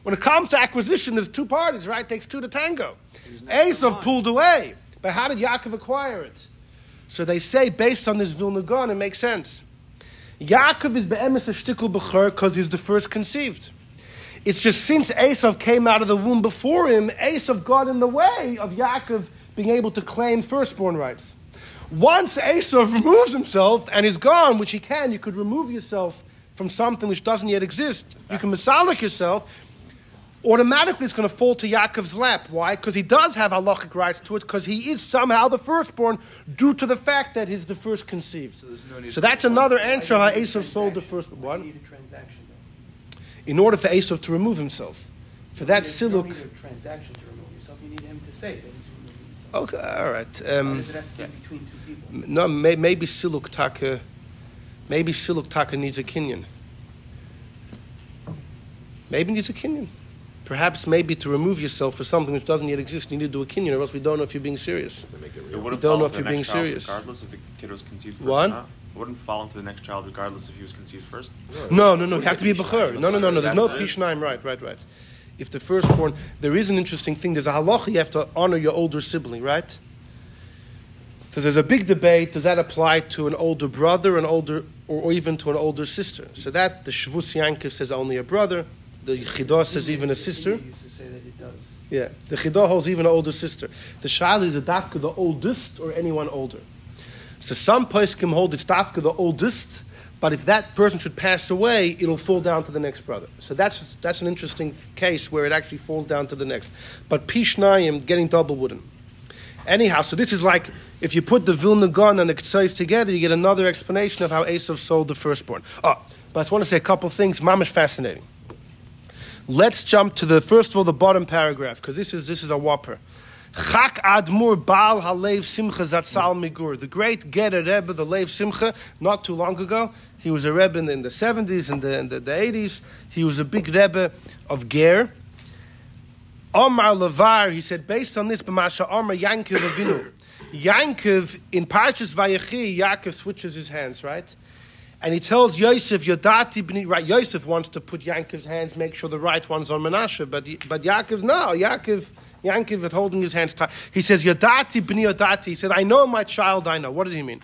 When it comes to acquisition, there's two parties, right? It takes two to tango. Esav pulled away. But how did Yaakov acquire it? So they say, based on this Vilna Gaon, it makes sense. Yaakov is be'emes a shtickle b'chor because he's the first conceived. It's just since Esav came out of the womb before him, Esav got in the way of Yaakov being able to claim firstborn rights. Once Esav removes himself and is gone, which he can, you could remove yourself from something which doesn't yet exist. You can masalik yourself. Automatically, it's going to fall to Yaakov's lap. Why? Because he does have halachic rights to it, because he is somehow the firstborn due to the fact that he's the first conceived. So that's another answer how Esav sold the first one do you need a transaction though? in order for Esav to remove himself. For that You don't siluk. need a transaction to remove yourself, you need him to say that he's removing himself. Okay, all right. Um, does it have to be between two people? no, may, maybe siluk taka. Maybe siluk taka needs a kinyan. Maybe needs a kinyan. Perhaps maybe to remove yourself for something which doesn't yet exist, you need to do a kinyan, or else we don't know if you're being serious. To make it It real. wouldn't don't know if you're being serious. Regardless if the kid was conceived first. What? Or not. Wouldn't fall into the next child regardless if he was conceived first. No, no, no. You have to be a Pishnayim. bechor. No, no, no, no. There's no That's pishnaim. Right, right, right. If the firstborn, there is an interesting thing. There's a halacha. You have to honor your older sibling, right? So there's a big debate. Does that apply to an older brother, an older, or, or even to an older sister? So that the Shavus Yankov says only a brother. The Chidah says even a sister. Used to say that it does. Yeah, the Chidah holds even an older sister. The Shal is a dafka the oldest or anyone older. So some poskim hold it's dafka the oldest, but if that person should pass away, it'll fall down to the next brother. So that's that's an interesting case where it actually falls down to the next. But Pishnayim getting double wooden. Anyhow, so this is like if you put the Vilna Gaon and the Ketzais together, you get another explanation of how Esav sold the firstborn. Oh, but I just want to say a couple things. Mamish fascinating. Let's jump to the first of all the bottom paragraph because this is this is a whopper. Chak Admur Baal Halev Simcha Zatzal Migur. The great Gerer Rebbe, the Lev Simcha, not too long ago. He was a Rebbe in the, in the 70s and the, in the, the 80s. He was a big Rebbe of Ger. Omar Levar, he said, based on this, B'masha Omar Yankiv Avinu. Yankov, in Parshas Vayechi, Yaakov switches his hands, right? And he tells Yosef, Yodati b'ni, right, Yosef wants to put Yankov's hands, make sure the right one's on Menashe, but, but Yaakov, no, Yaakov, Yankov is holding his hands tight. He says, Yodati b'ni Yodati. He said, I know my child, I know. What did he mean?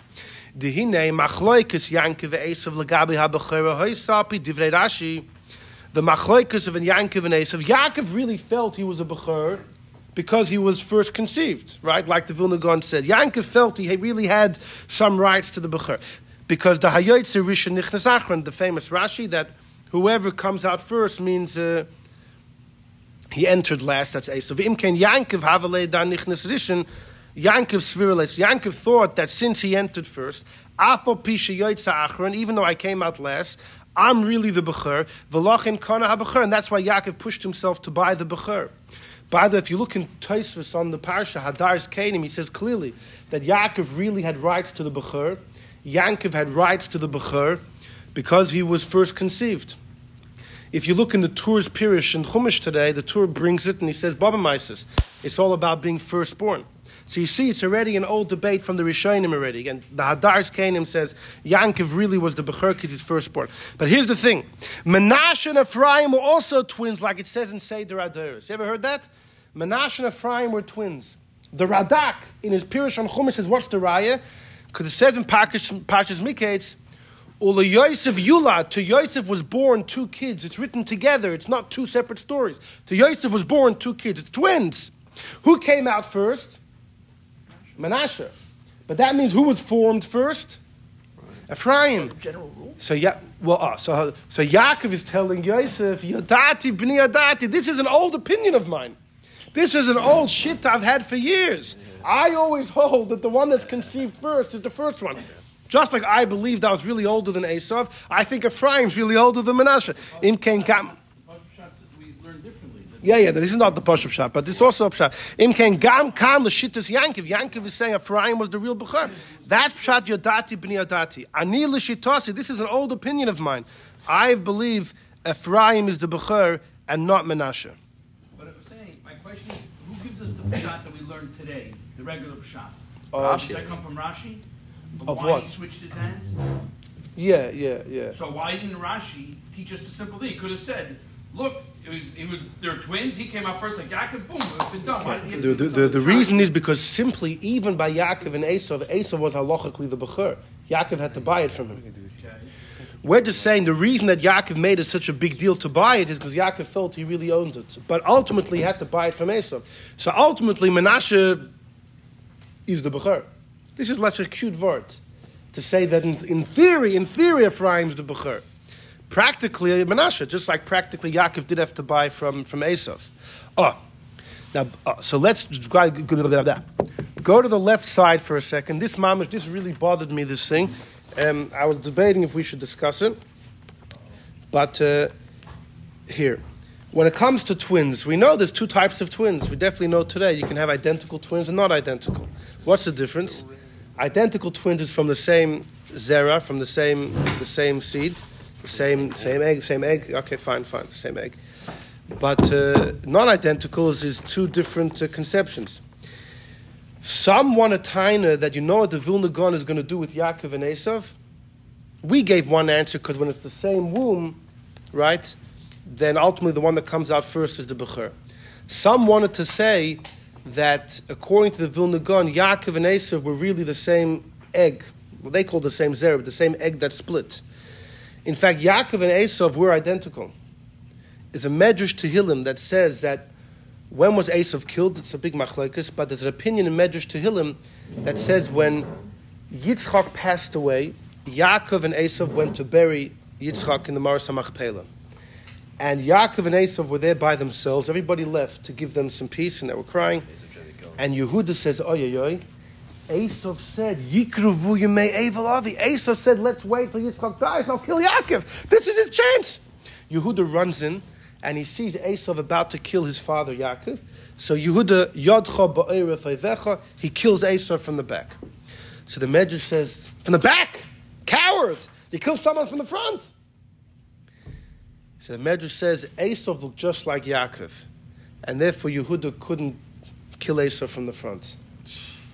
Dihine machloikus Yankov Esav legabi habachera hoisapi divrei Rashi. The machloikus of an Yankov and Esav. Yaakov really felt he was a bechor because he was first conceived, right? Like the Vilna Gaon said. Yankov felt he really had some rights to the bechor. Because the Hayoitze Rishon Nichnas Achron, the famous Rashi, that whoever comes out first means uh, he entered last, that's Esav. Imken Yankov Havale Dan Nichnas Rishon, Yankov Sviriles. Yankov thought that since he entered first, Afo Pisha Achron, even though I came out last, I'm really the Bechor, Velochin Kana HaBechor, and that's why Yaakov pushed himself to buy the Bechor. By the way, if you look in Tosfos on the Parsha, Hadar Zekenim, he says clearly that Yaakov really had rights to the Bechor. Yankov had rights to the Bechor because he was first conceived. If you look in the Tur's Pirish in Chumash today, the Tur brings it and he says, Baba Mises, it's all about being firstborn. So you see, it's already an old debate from the Rishonim already. And the Hadar Zekenim says Yankov really was the Bechor because he's firstborn. But here's the thing Menashe and Ephraim were also twins, like it says in Seder HaDoros. You ever heard that? Menashe and Ephraim were twins. The Radak in his Pirish on Chumash says, What's the Raya? Because it says in Pashas Miketz, Ula Yosef Yula, to Yosef was born two kids. It's written together, it's not two separate stories. To Yosef was born two kids, it's twins. Who came out first? Menashe. But that means who was formed first? Ephraim. General rule. So yeah, well, uh, so so Yaakov is telling Yosef, Yodati b'ni Yodati. This is an old opinion of mine. This is an old shit I've had for years. I always hold that the one that's conceived first is the first one. Just like I believed I was really older than Esav, I think Ephraim's really older than Menashe. Im Ken Gam. Shots that we learn differently. Yeah, yeah, this is not the Pashup shot, but this is also a shot. Im Ken Gam Kam L'Shittas Yankiv. Yankiv is saying Ephraim was the real Bechor. That's Pshat Yodati B'ni Yodati. Ani L'Shitasi. This is an old opinion of mine. I believe Ephraim is the Bechor and not Menashe. But I'm saying, my question is, who gives us the shot that we learned today, the regular shot? Uh, Does that come from Rashi? Of why what? he switched his hands? Yeah, yeah, yeah. So why didn't Rashi teach us the simple thing? He could have said, look, it was, it was they're twins. He came out first, like Yaakov, boom, it's been done. Why did he have The, the, the, the reason is because simply, even by Yaakov and Esav, Esav was halachically the Bechor. Yaakov had to buy it from him. Okay. We're just saying the reason that Yaakov made it such a big deal to buy it is because Yaakov felt he really owned it. But ultimately, he had to buy it from Esav. So ultimately, Menashe is the Bechor. This is like a cute word to say that in, in theory, in theory, Ephraim's the Bechor. Practically, Menashe, just like practically Yaakov did have to buy from, from Esav. Oh, now, uh, so let's go go to the left side for a second. This mamish, this really bothered me. This thing, um, I was debating if we should discuss it, but uh, here, when it comes to twins, we know there's two types of twins. We definitely know today you can have identical twins and not identical. What's the difference? Identical twins is from the same zera, from the same the same seed, the same same egg, same egg. Okay, fine, fine, the same egg. But uh, non-identical is, two different uh, conceptions. Some want a taina that you know what the Vilna Gaon is going to do with Yaakov and Esav. We gave one answer because when it's the same womb, right, then ultimately the one that comes out first is the Bechor. Some wanted to say that according to the Vilna Gaon, Yaakov and Esav were really the same egg. Well, they call the same zera, the same egg that split. In fact, Yaakov and Esav were identical. There's a Medrash Tehillim that says that when was Esav killed? It's a big machlekes, but there's an opinion in Medrash Tehillim that says when Yitzchak passed away, Yaakov and Esav went to bury Yitzchak in the Me'aras HaMachpelah. And Yaakov and Esav were there by themselves. Everybody left to give them some peace, and they were crying. And Yehuda says, Oy, oy, oy. Esav said, Yikruvu Yemei Evel Avi. Esav said, let's wait till Yitzchak dies, I'll kill Yaakov. This is his chance. Yehuda runs in, and he sees Esav about to kill his father Yaakov. So Yehuda, Yodcha Ba'eref he kills Esav from the back. So the Medrash says, from the back, coward, you kill someone from the front. So the Medrash says Esav looked just like Yaakov, and therefore Yehuda couldn't kill Esav from the front.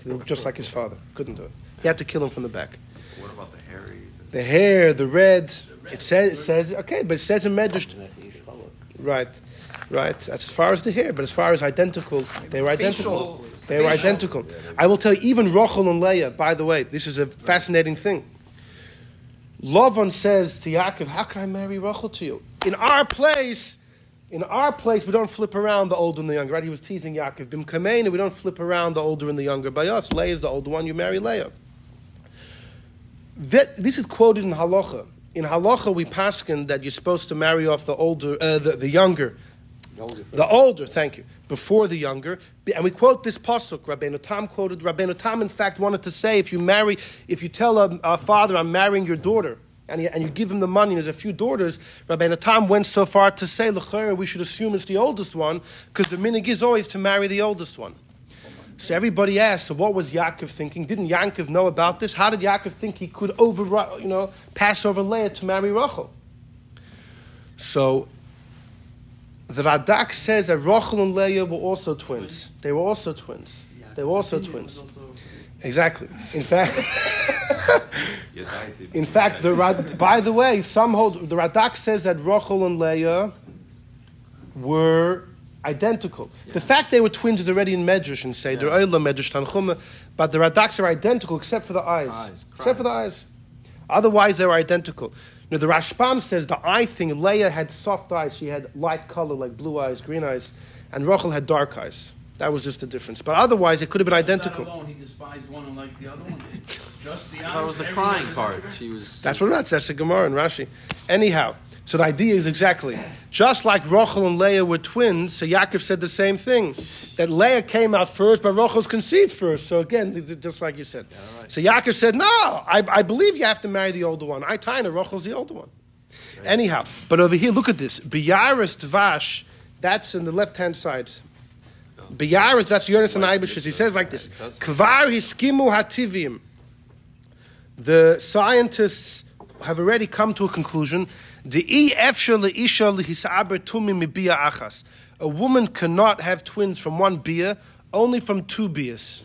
He looked just like his father. Couldn't do it. He had to kill him from the back. What about the hairy? The hair, the red. It says, it says, okay, but it says in Medrash. Right, right. That's as far as the hair, but as far as identical, they were identical. Facial- They were facial. identical. I will tell you, even Rochel and Leah, by the way, this is a fascinating thing. Lavan says to Yaakov, How can I marry Rachel to you? In our place, in our place, we don't flip around the older and the younger, right? He was teasing Yaakov. Bim Kameina, we don't flip around the older and the younger. By us, Leah is the older one, you marry Leah. That, this is quoted in Halacha. In Halacha, we paskin that you're supposed to marry off the older, uh, the, the younger, the older, thank you, before the younger. And we quote this pasuk. Rabbeinu Tam quoted. Rabbeinu Tam, in fact, wanted to say, if you marry, if you tell a, a father, "I'm marrying your daughter," and you, and you give him the money, and there's a few daughters, Rabbeinu Tam went so far to say, "L'chayr, we should assume it's the oldest one, because the minig is always to marry the oldest one." So everybody asked, so what was Yaakov thinking? Didn't Yaakov know about this? How did Yaakov think he could over, you know, pass over Leah to marry Rachel? So the Radak says that Rachel and Leah were also twins. They were also twins. They were also twins. Exactly. In fact, You died to- in fact, the Rad, by the way, some hold the Radak says that Rachel and Leah were identical. The fact they were twins is already in Medrash and say they're Oila Medrash Tanchuma, but the Radaks are identical except for the eyes, Eyes, except for the eyes. Otherwise, they were identical. Now, the Rashbam says the eye thing. Leah had soft eyes; she had light color, like blue eyes, green eyes, and Rachel had dark eyes. That was just the difference. But otherwise, it could have been identical. That alone, he despised one and liked the other one. Just the That was the crying part. She was. That's what that's. That's the Gemara and Rashi. Anyhow, so the idea is exactly just like Rachel and Leah were twins. So Yaakov said the same thing that Leah came out first, but Rachel's conceived first. So again, just like you said. So Yaakov said, "No, I, I believe you have to marry the older one. I Taina, Rachel's the older one." Anyhow, but over here, look at this. Biyaris Dvash. That's in the left hand side. Oh. Biyaris, that's Yonasan Eibeshitz. He says like this: Kvar hiskimu hativim the scientists have already come to a conclusion. A woman cannot have twins from one bia, only from two bias.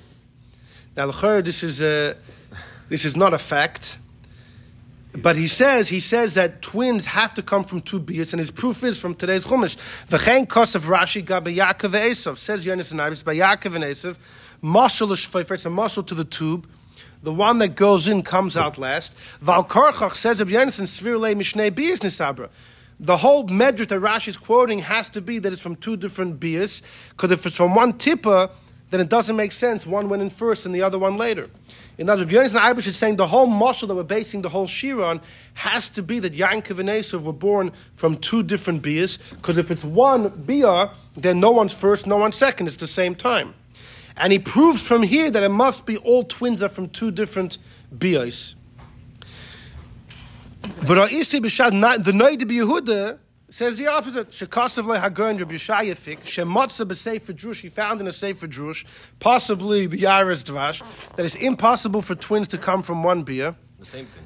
Now, this is a, this is not a fact. But he says he says that twins have to come from two bias, and his proof is from today's chumash. V'chein kosef Rashi gabe Yaakov Esav says Yonis and Ibis by Yaakov and Esav. Mashal l'shfeifer, it's a mashal to the tube. The one that goes in comes out last. Val Korchach says of Yonis and Svir le Mishnei bias nisabra. The whole medrash that Rashi is quoting has to be that it's from two different bias, because if it's from one tippa, then it doesn't make sense. One went in first and the other one later. In other words, Yonis and Ibish is saying the whole mashal that we're basing the whole shira on has to be that Yankov and Esav were born from two different bias, because if it's one bia, then no one's first, no one's second. It's the same time. And he proves from here that it must be all twins are from two different bias. V'ra'isi b'shad na- The Noid Yehuda says the opposite. Shekasav le Hagoin Rabbi Yeshaya Pick shemotza b'sefer drush. He found in a sefer drush, possibly the Yaris Dvash, that it's impossible for twins to come from one beer. The same thing.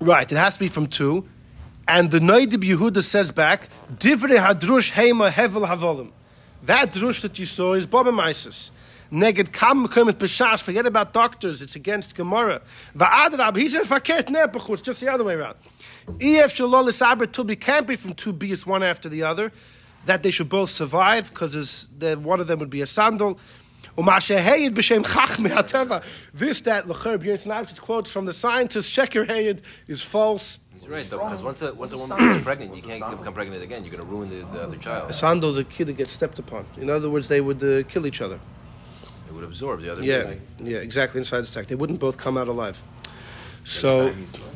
Right, it has to be from two. And the Noda B'Yehuda says back, Divrei hadrush heima hevel havolim. That drush that you saw is Baba Mises. Neged kam kermit b'shas. Forget about doctors. It's against Gemara. Va'adrab. He says fakert nepachu. It's just the other way around. Ef shalol isaber tubi can't be from two beats one after the other. That they should both survive because one of them would be a sandal. This that lecher Snipes quotes from the scientist Sheker Hayid is false. He's right, though, because once a, once a woman gets pregnant, you can't become pregnant again. You're going to ruin the, the other A child. sandal is a kid that gets stepped upon. In other words, they would uh, kill each other. It would absorb the other Yeah, baby. yeah, exactly inside the sack. They wouldn't both come out alive. So Siamese twins.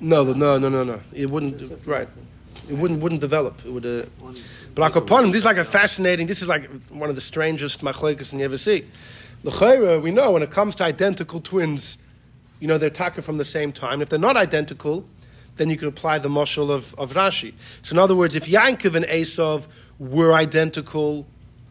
no, no, no, no, no. It wouldn't. Right. It wouldn't wouldn't develop. It would. Uh, but upon him, this is like a fascinating. This is like one of the strangest machlekes you ever see. L'chayra, we know when it comes to identical twins, you know they're talking from the same time. If they're not identical, then you could apply the mushal of, of Rashi. So in other words, if Yankov and Esav were identical,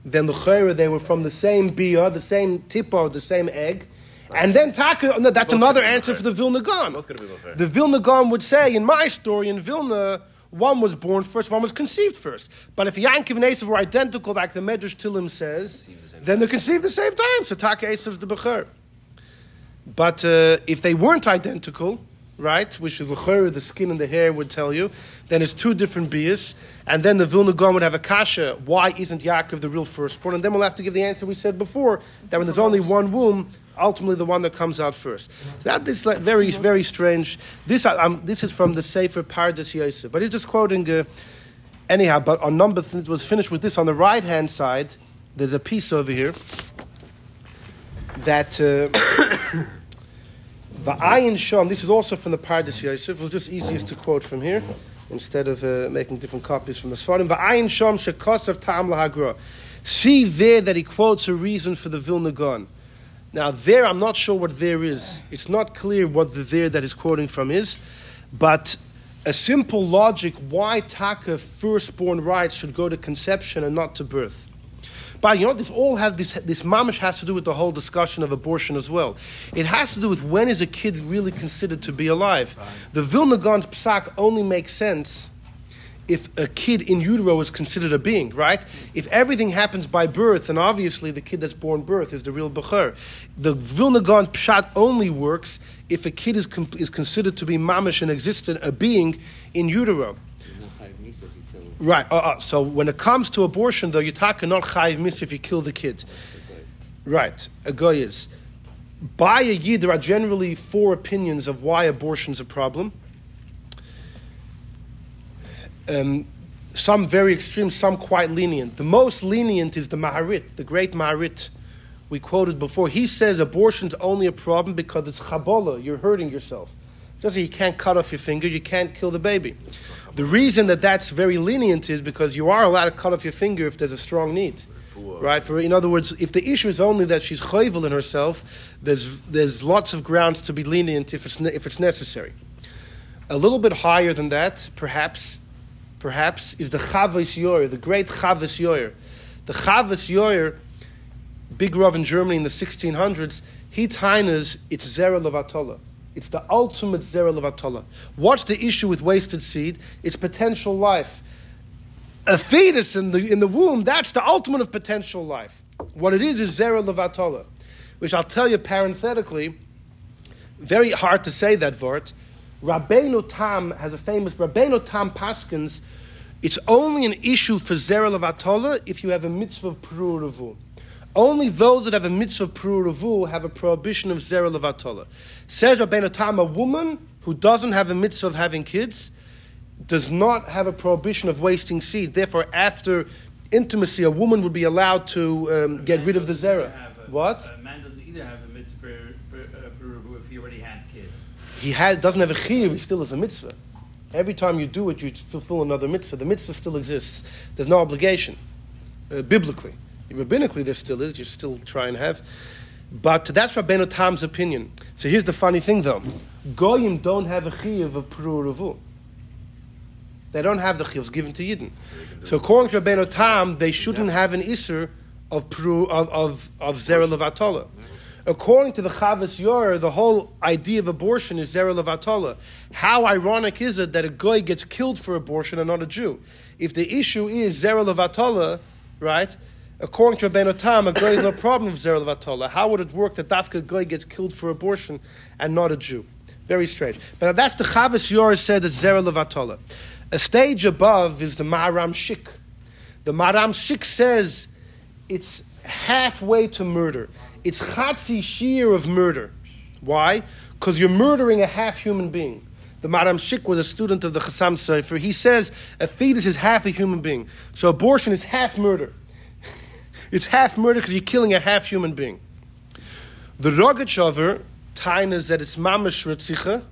then the Chayra, they were from the same bia, the same tipo, the same egg. And then Taka, no, that's Both another answer for the Vilna Gaon. Both could be Befar. The Vilna Gaon would say, in my story in Vilna, one was born first, one was conceived first. But if Yankov and Esav were identical, like the Medrash Tehillim says, then they're conceived the same time. So Taka Esav's the Bechor. But uh, if they weren't identical, right, which is the skin and the hair would tell you, then it's two different bias. And then the Vilna Gaon would have a kasha. Why isn't Yaakov the real firstborn? And then we'll have to give the answer we said before that when there's only one womb, ultimately the one that comes out first. So that is like very, very strange. This, um, this is from the Sefer Pardes Yosef. But he's just quoting, uh, anyhow, but on number, th- it was finished with this. On the right hand side, there's a piece over here that. Uh, The Ayin Sham, this is also from the Pardes Yosef, it was just easiest to quote from here instead of uh, making different copies from the Svarim. But Ayin Sham Shekosav Ta'am Lahagra. See there that he quotes a reason for the Vilna Gaon. Now, there, I'm not sure what there is. It's not clear what the there that he's quoting from is, but a simple logic why Taka firstborn rights should go to conception and not to birth. But you know, this all have this this mamish has to do with the whole discussion of abortion as well. It has to do with when is a kid really considered to be alive. The Vilna Gaon's psak only makes sense if a kid in utero is considered a being, right? If everything happens by birth, then obviously the kid that's born birth is the real Bechor. The Vilna Gaon's pshat only works if a kid is, com- is considered to be mamish and existent, a being in utero. Right. Uh, uh, so when it comes to abortion, though, you're talking not chayiv mis if you kill the kid. Right. A goy is. By a yid, there are generally four opinions of why abortion's a problem. Um, some very extreme, some quite lenient. The most lenient is the Maharit, the great Maharit we quoted before. He says abortion's only a problem because it's chabola, you're hurting yourself. Just like you can't cut off your finger, you can't kill the baby. The reason that that's very lenient is because you are allowed to cut off your finger if there's a strong need. Right? For in other words, if the issue is only that she's choivel in herself, there's there's lots of grounds to be lenient if it's ne- if it's necessary. A little bit higher than that, perhaps, perhaps, is the Chavos Yoyer, the great Chavos Yoyer. The Chavos Yoyer, big Rav in Germany in the 1600s, he tainas it's Zera Levatola. It's the ultimate Zera Levatola. What's the issue with wasted seed? It's potential life. A fetus in the, in the womb, that's the ultimate of potential life. What it is is Zera Levatola, which I'll tell you parenthetically, very hard to say that word. Rabbeinu Tam has a famous Rabbeinu Tam Paskins. It's only an issue for Zera Levatola if you have a mitzvah of Pruruvu. Only those that have a mitzvah of Pruruvu have a prohibition of Zera Levatola. Says Rabbeinu Tam, a woman who doesn't have a mitzvah of having kids does not have a prohibition of wasting seed. Therefore, after intimacy, a woman would be allowed to um, get rid of the Zera. What? A man doesn't either have a mitzvah per- uh, if he already had kids. he had, doesn't have a chiyuv, he still has a mitzvah. Every time you do it, you fulfill another mitzvah. The mitzvah still exists. There's no obligation, uh, biblically. Rabbinically, there still is. You still try and have. But that's Rabbeinu Tam's opinion. So here's the funny thing, though. Goyim don't have a chiyuv of Pururuvu. They don't have the chiyuvs given to Yidden. So according to Rabbeinu Tam, they shouldn't have an isser of Puru, of, of, of Zera Levatola. According to the Chavas Yor, the whole idea of abortion is Zera Levatola. How ironic is it that a goy gets killed for abortion and not a Jew? If the issue is Zera Levatola, right? According to Rabbeinu Tam, a goy has no problem with Zera Levatola. How would it work that Dafka goy gets killed for abortion and not a Jew? Very strange. But that's the Chavas Yor said it's Zera Levatola. A stage above is the Maharam Shik. The Maharam Shik says it's halfway to murder. It's chatzi shear of murder. Why? Because you're murdering a half human being. The Maram Shik was a student of the Chasam Sofer. He says a fetus is half a human being. So abortion is half murder. It's half murder because you're killing a half human being. The Rogachover, tainas that it's mamash ritzicha.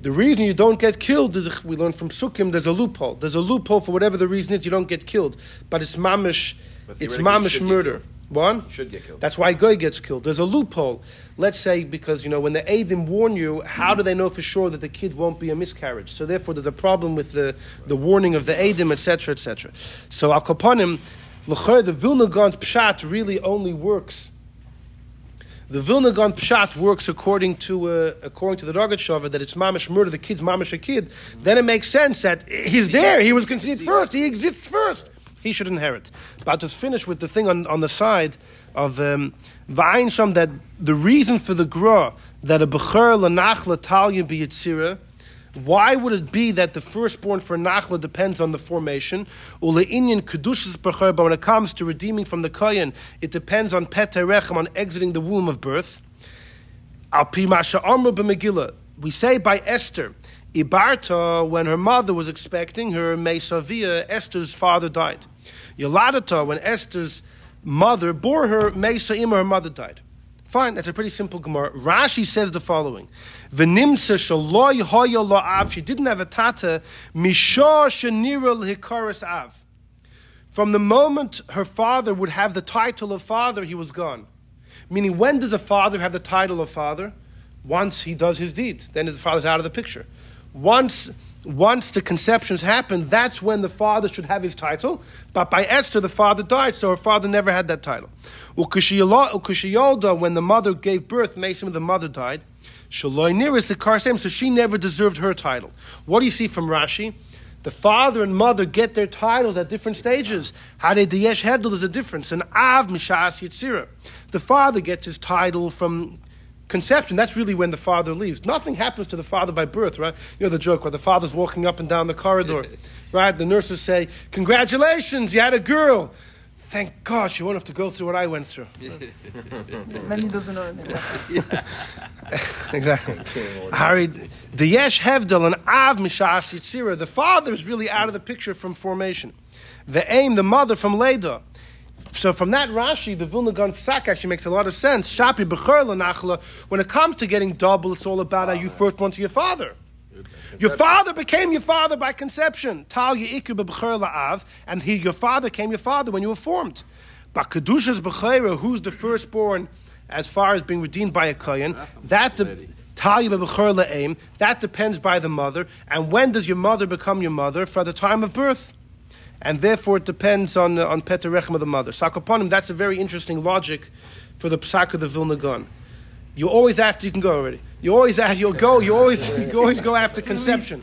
The reason you don't get killed is we learn from Sukkim. There's a loophole. There's a loophole for whatever the reason is. You don't get killed, but it's mamish. But It's mamish murder. One Should get killed. That's why Goy gets killed. There's a loophole. Let's say because you know when the Adim warn you, how do they know for sure that the kid won't be a miscarriage? So therefore, there's a problem with the, the warning of the Adim, etc., etc. So Al Kapanim, l'cher, the Vilna Gaon's pshat really only works. The Vilna Gaon Pshat works according to uh, according to the Rogatchover that it's mamish murder, the kid's mamish a kid. Then it makes sense that he's there. He was conceived first. He exists first. He should inherit. But I'll just finish with the thing on, on the side of um, that the reason for the gra that a bechor lanachla talya biyitzira. Why would it be that the firstborn for Nachla depends on the formation? Ule'inyan kedushas b'char, but when it comes to redeeming from the kohen, it depends on pet rechem, on exiting the womb of birth. Al pi masha amru b'megillah. We say by Esther, Ibarta, when her mother was expecting her, Mesavia, Esther's father died. Yoladata, when Esther's mother bore her, Mesa her mother died. Fine, that's a pretty simple Gemara. Rashi says the following: V'nimsa shaloi hoya. She didn't have a tata. Av. From the moment her father would have the title of father, he was gone. Meaning, when does a father have the title of father? Once he does his deeds, then his father's out of the picture. Once, once the conceptions happen, that's when the father should have his title. But by Esther, the father died, so her father never had that title. When the mother gave birth, Mason, the mother died. So she never deserved her title. What do you see from Rashi? The father and mother get their titles at different stages. Hade Diyesh Hedel, there's a difference. And Av Mishas Yitzira. The father gets his title from conception. That's really when the father leaves. Nothing happens to the father by birth, right? You know the joke where the father's walking up and down the corridor, right? The nurses say, Congratulations, you had a girl. Thank God she won't have to go through what I went through. Many doesn't know anything about it. exactly. Harry, the Yesh Hevdel and Av Mishas Yitzira. The father is really out of the picture from formation. The aim, the mother from Leda. So from that Rashi, the Vilna Gaon Psak actually makes a lot of sense. Shapi Bechor Nachla. When it comes to getting double, it's all about how you first went to your father. Your father became your father by conception. Tal Yi'iku Bechor La'av, and he, your father, came your father when you were formed. But Kedushas Bechera, who's the firstborn as far as being redeemed by a kohen, that de- Tal Bechor La'aim, that depends by the mother. And when does your mother become your mother? For the time of birth and therefore it depends on uh, on Peterechem of the mother. Sakoponim, that's a very interesting logic for the psak of the Vilna Gaon. You always after you can go already. You always have you'll go. You always you always go after conception.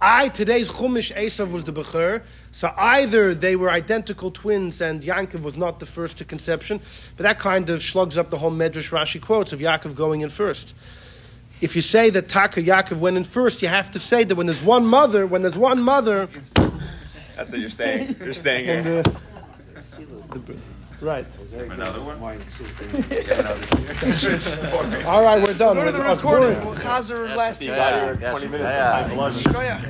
I today's Chumash Esav was the Bechur, so either they were identical twins and Yaakov was not the first to conception, but that kind of slugs up the whole Medrash Rashi quotes of Yaakov going in first. If you say that Taka Yaakov went in first, you have to say that when there's one mother, when there's one mother, That's it. You're staying. You're staying here. uh, the- right. Another one? All right, we're done. Go to the We're- it's recording. boring. We'll chazer last Yeah, yes, yeah, yeah. Go yeah.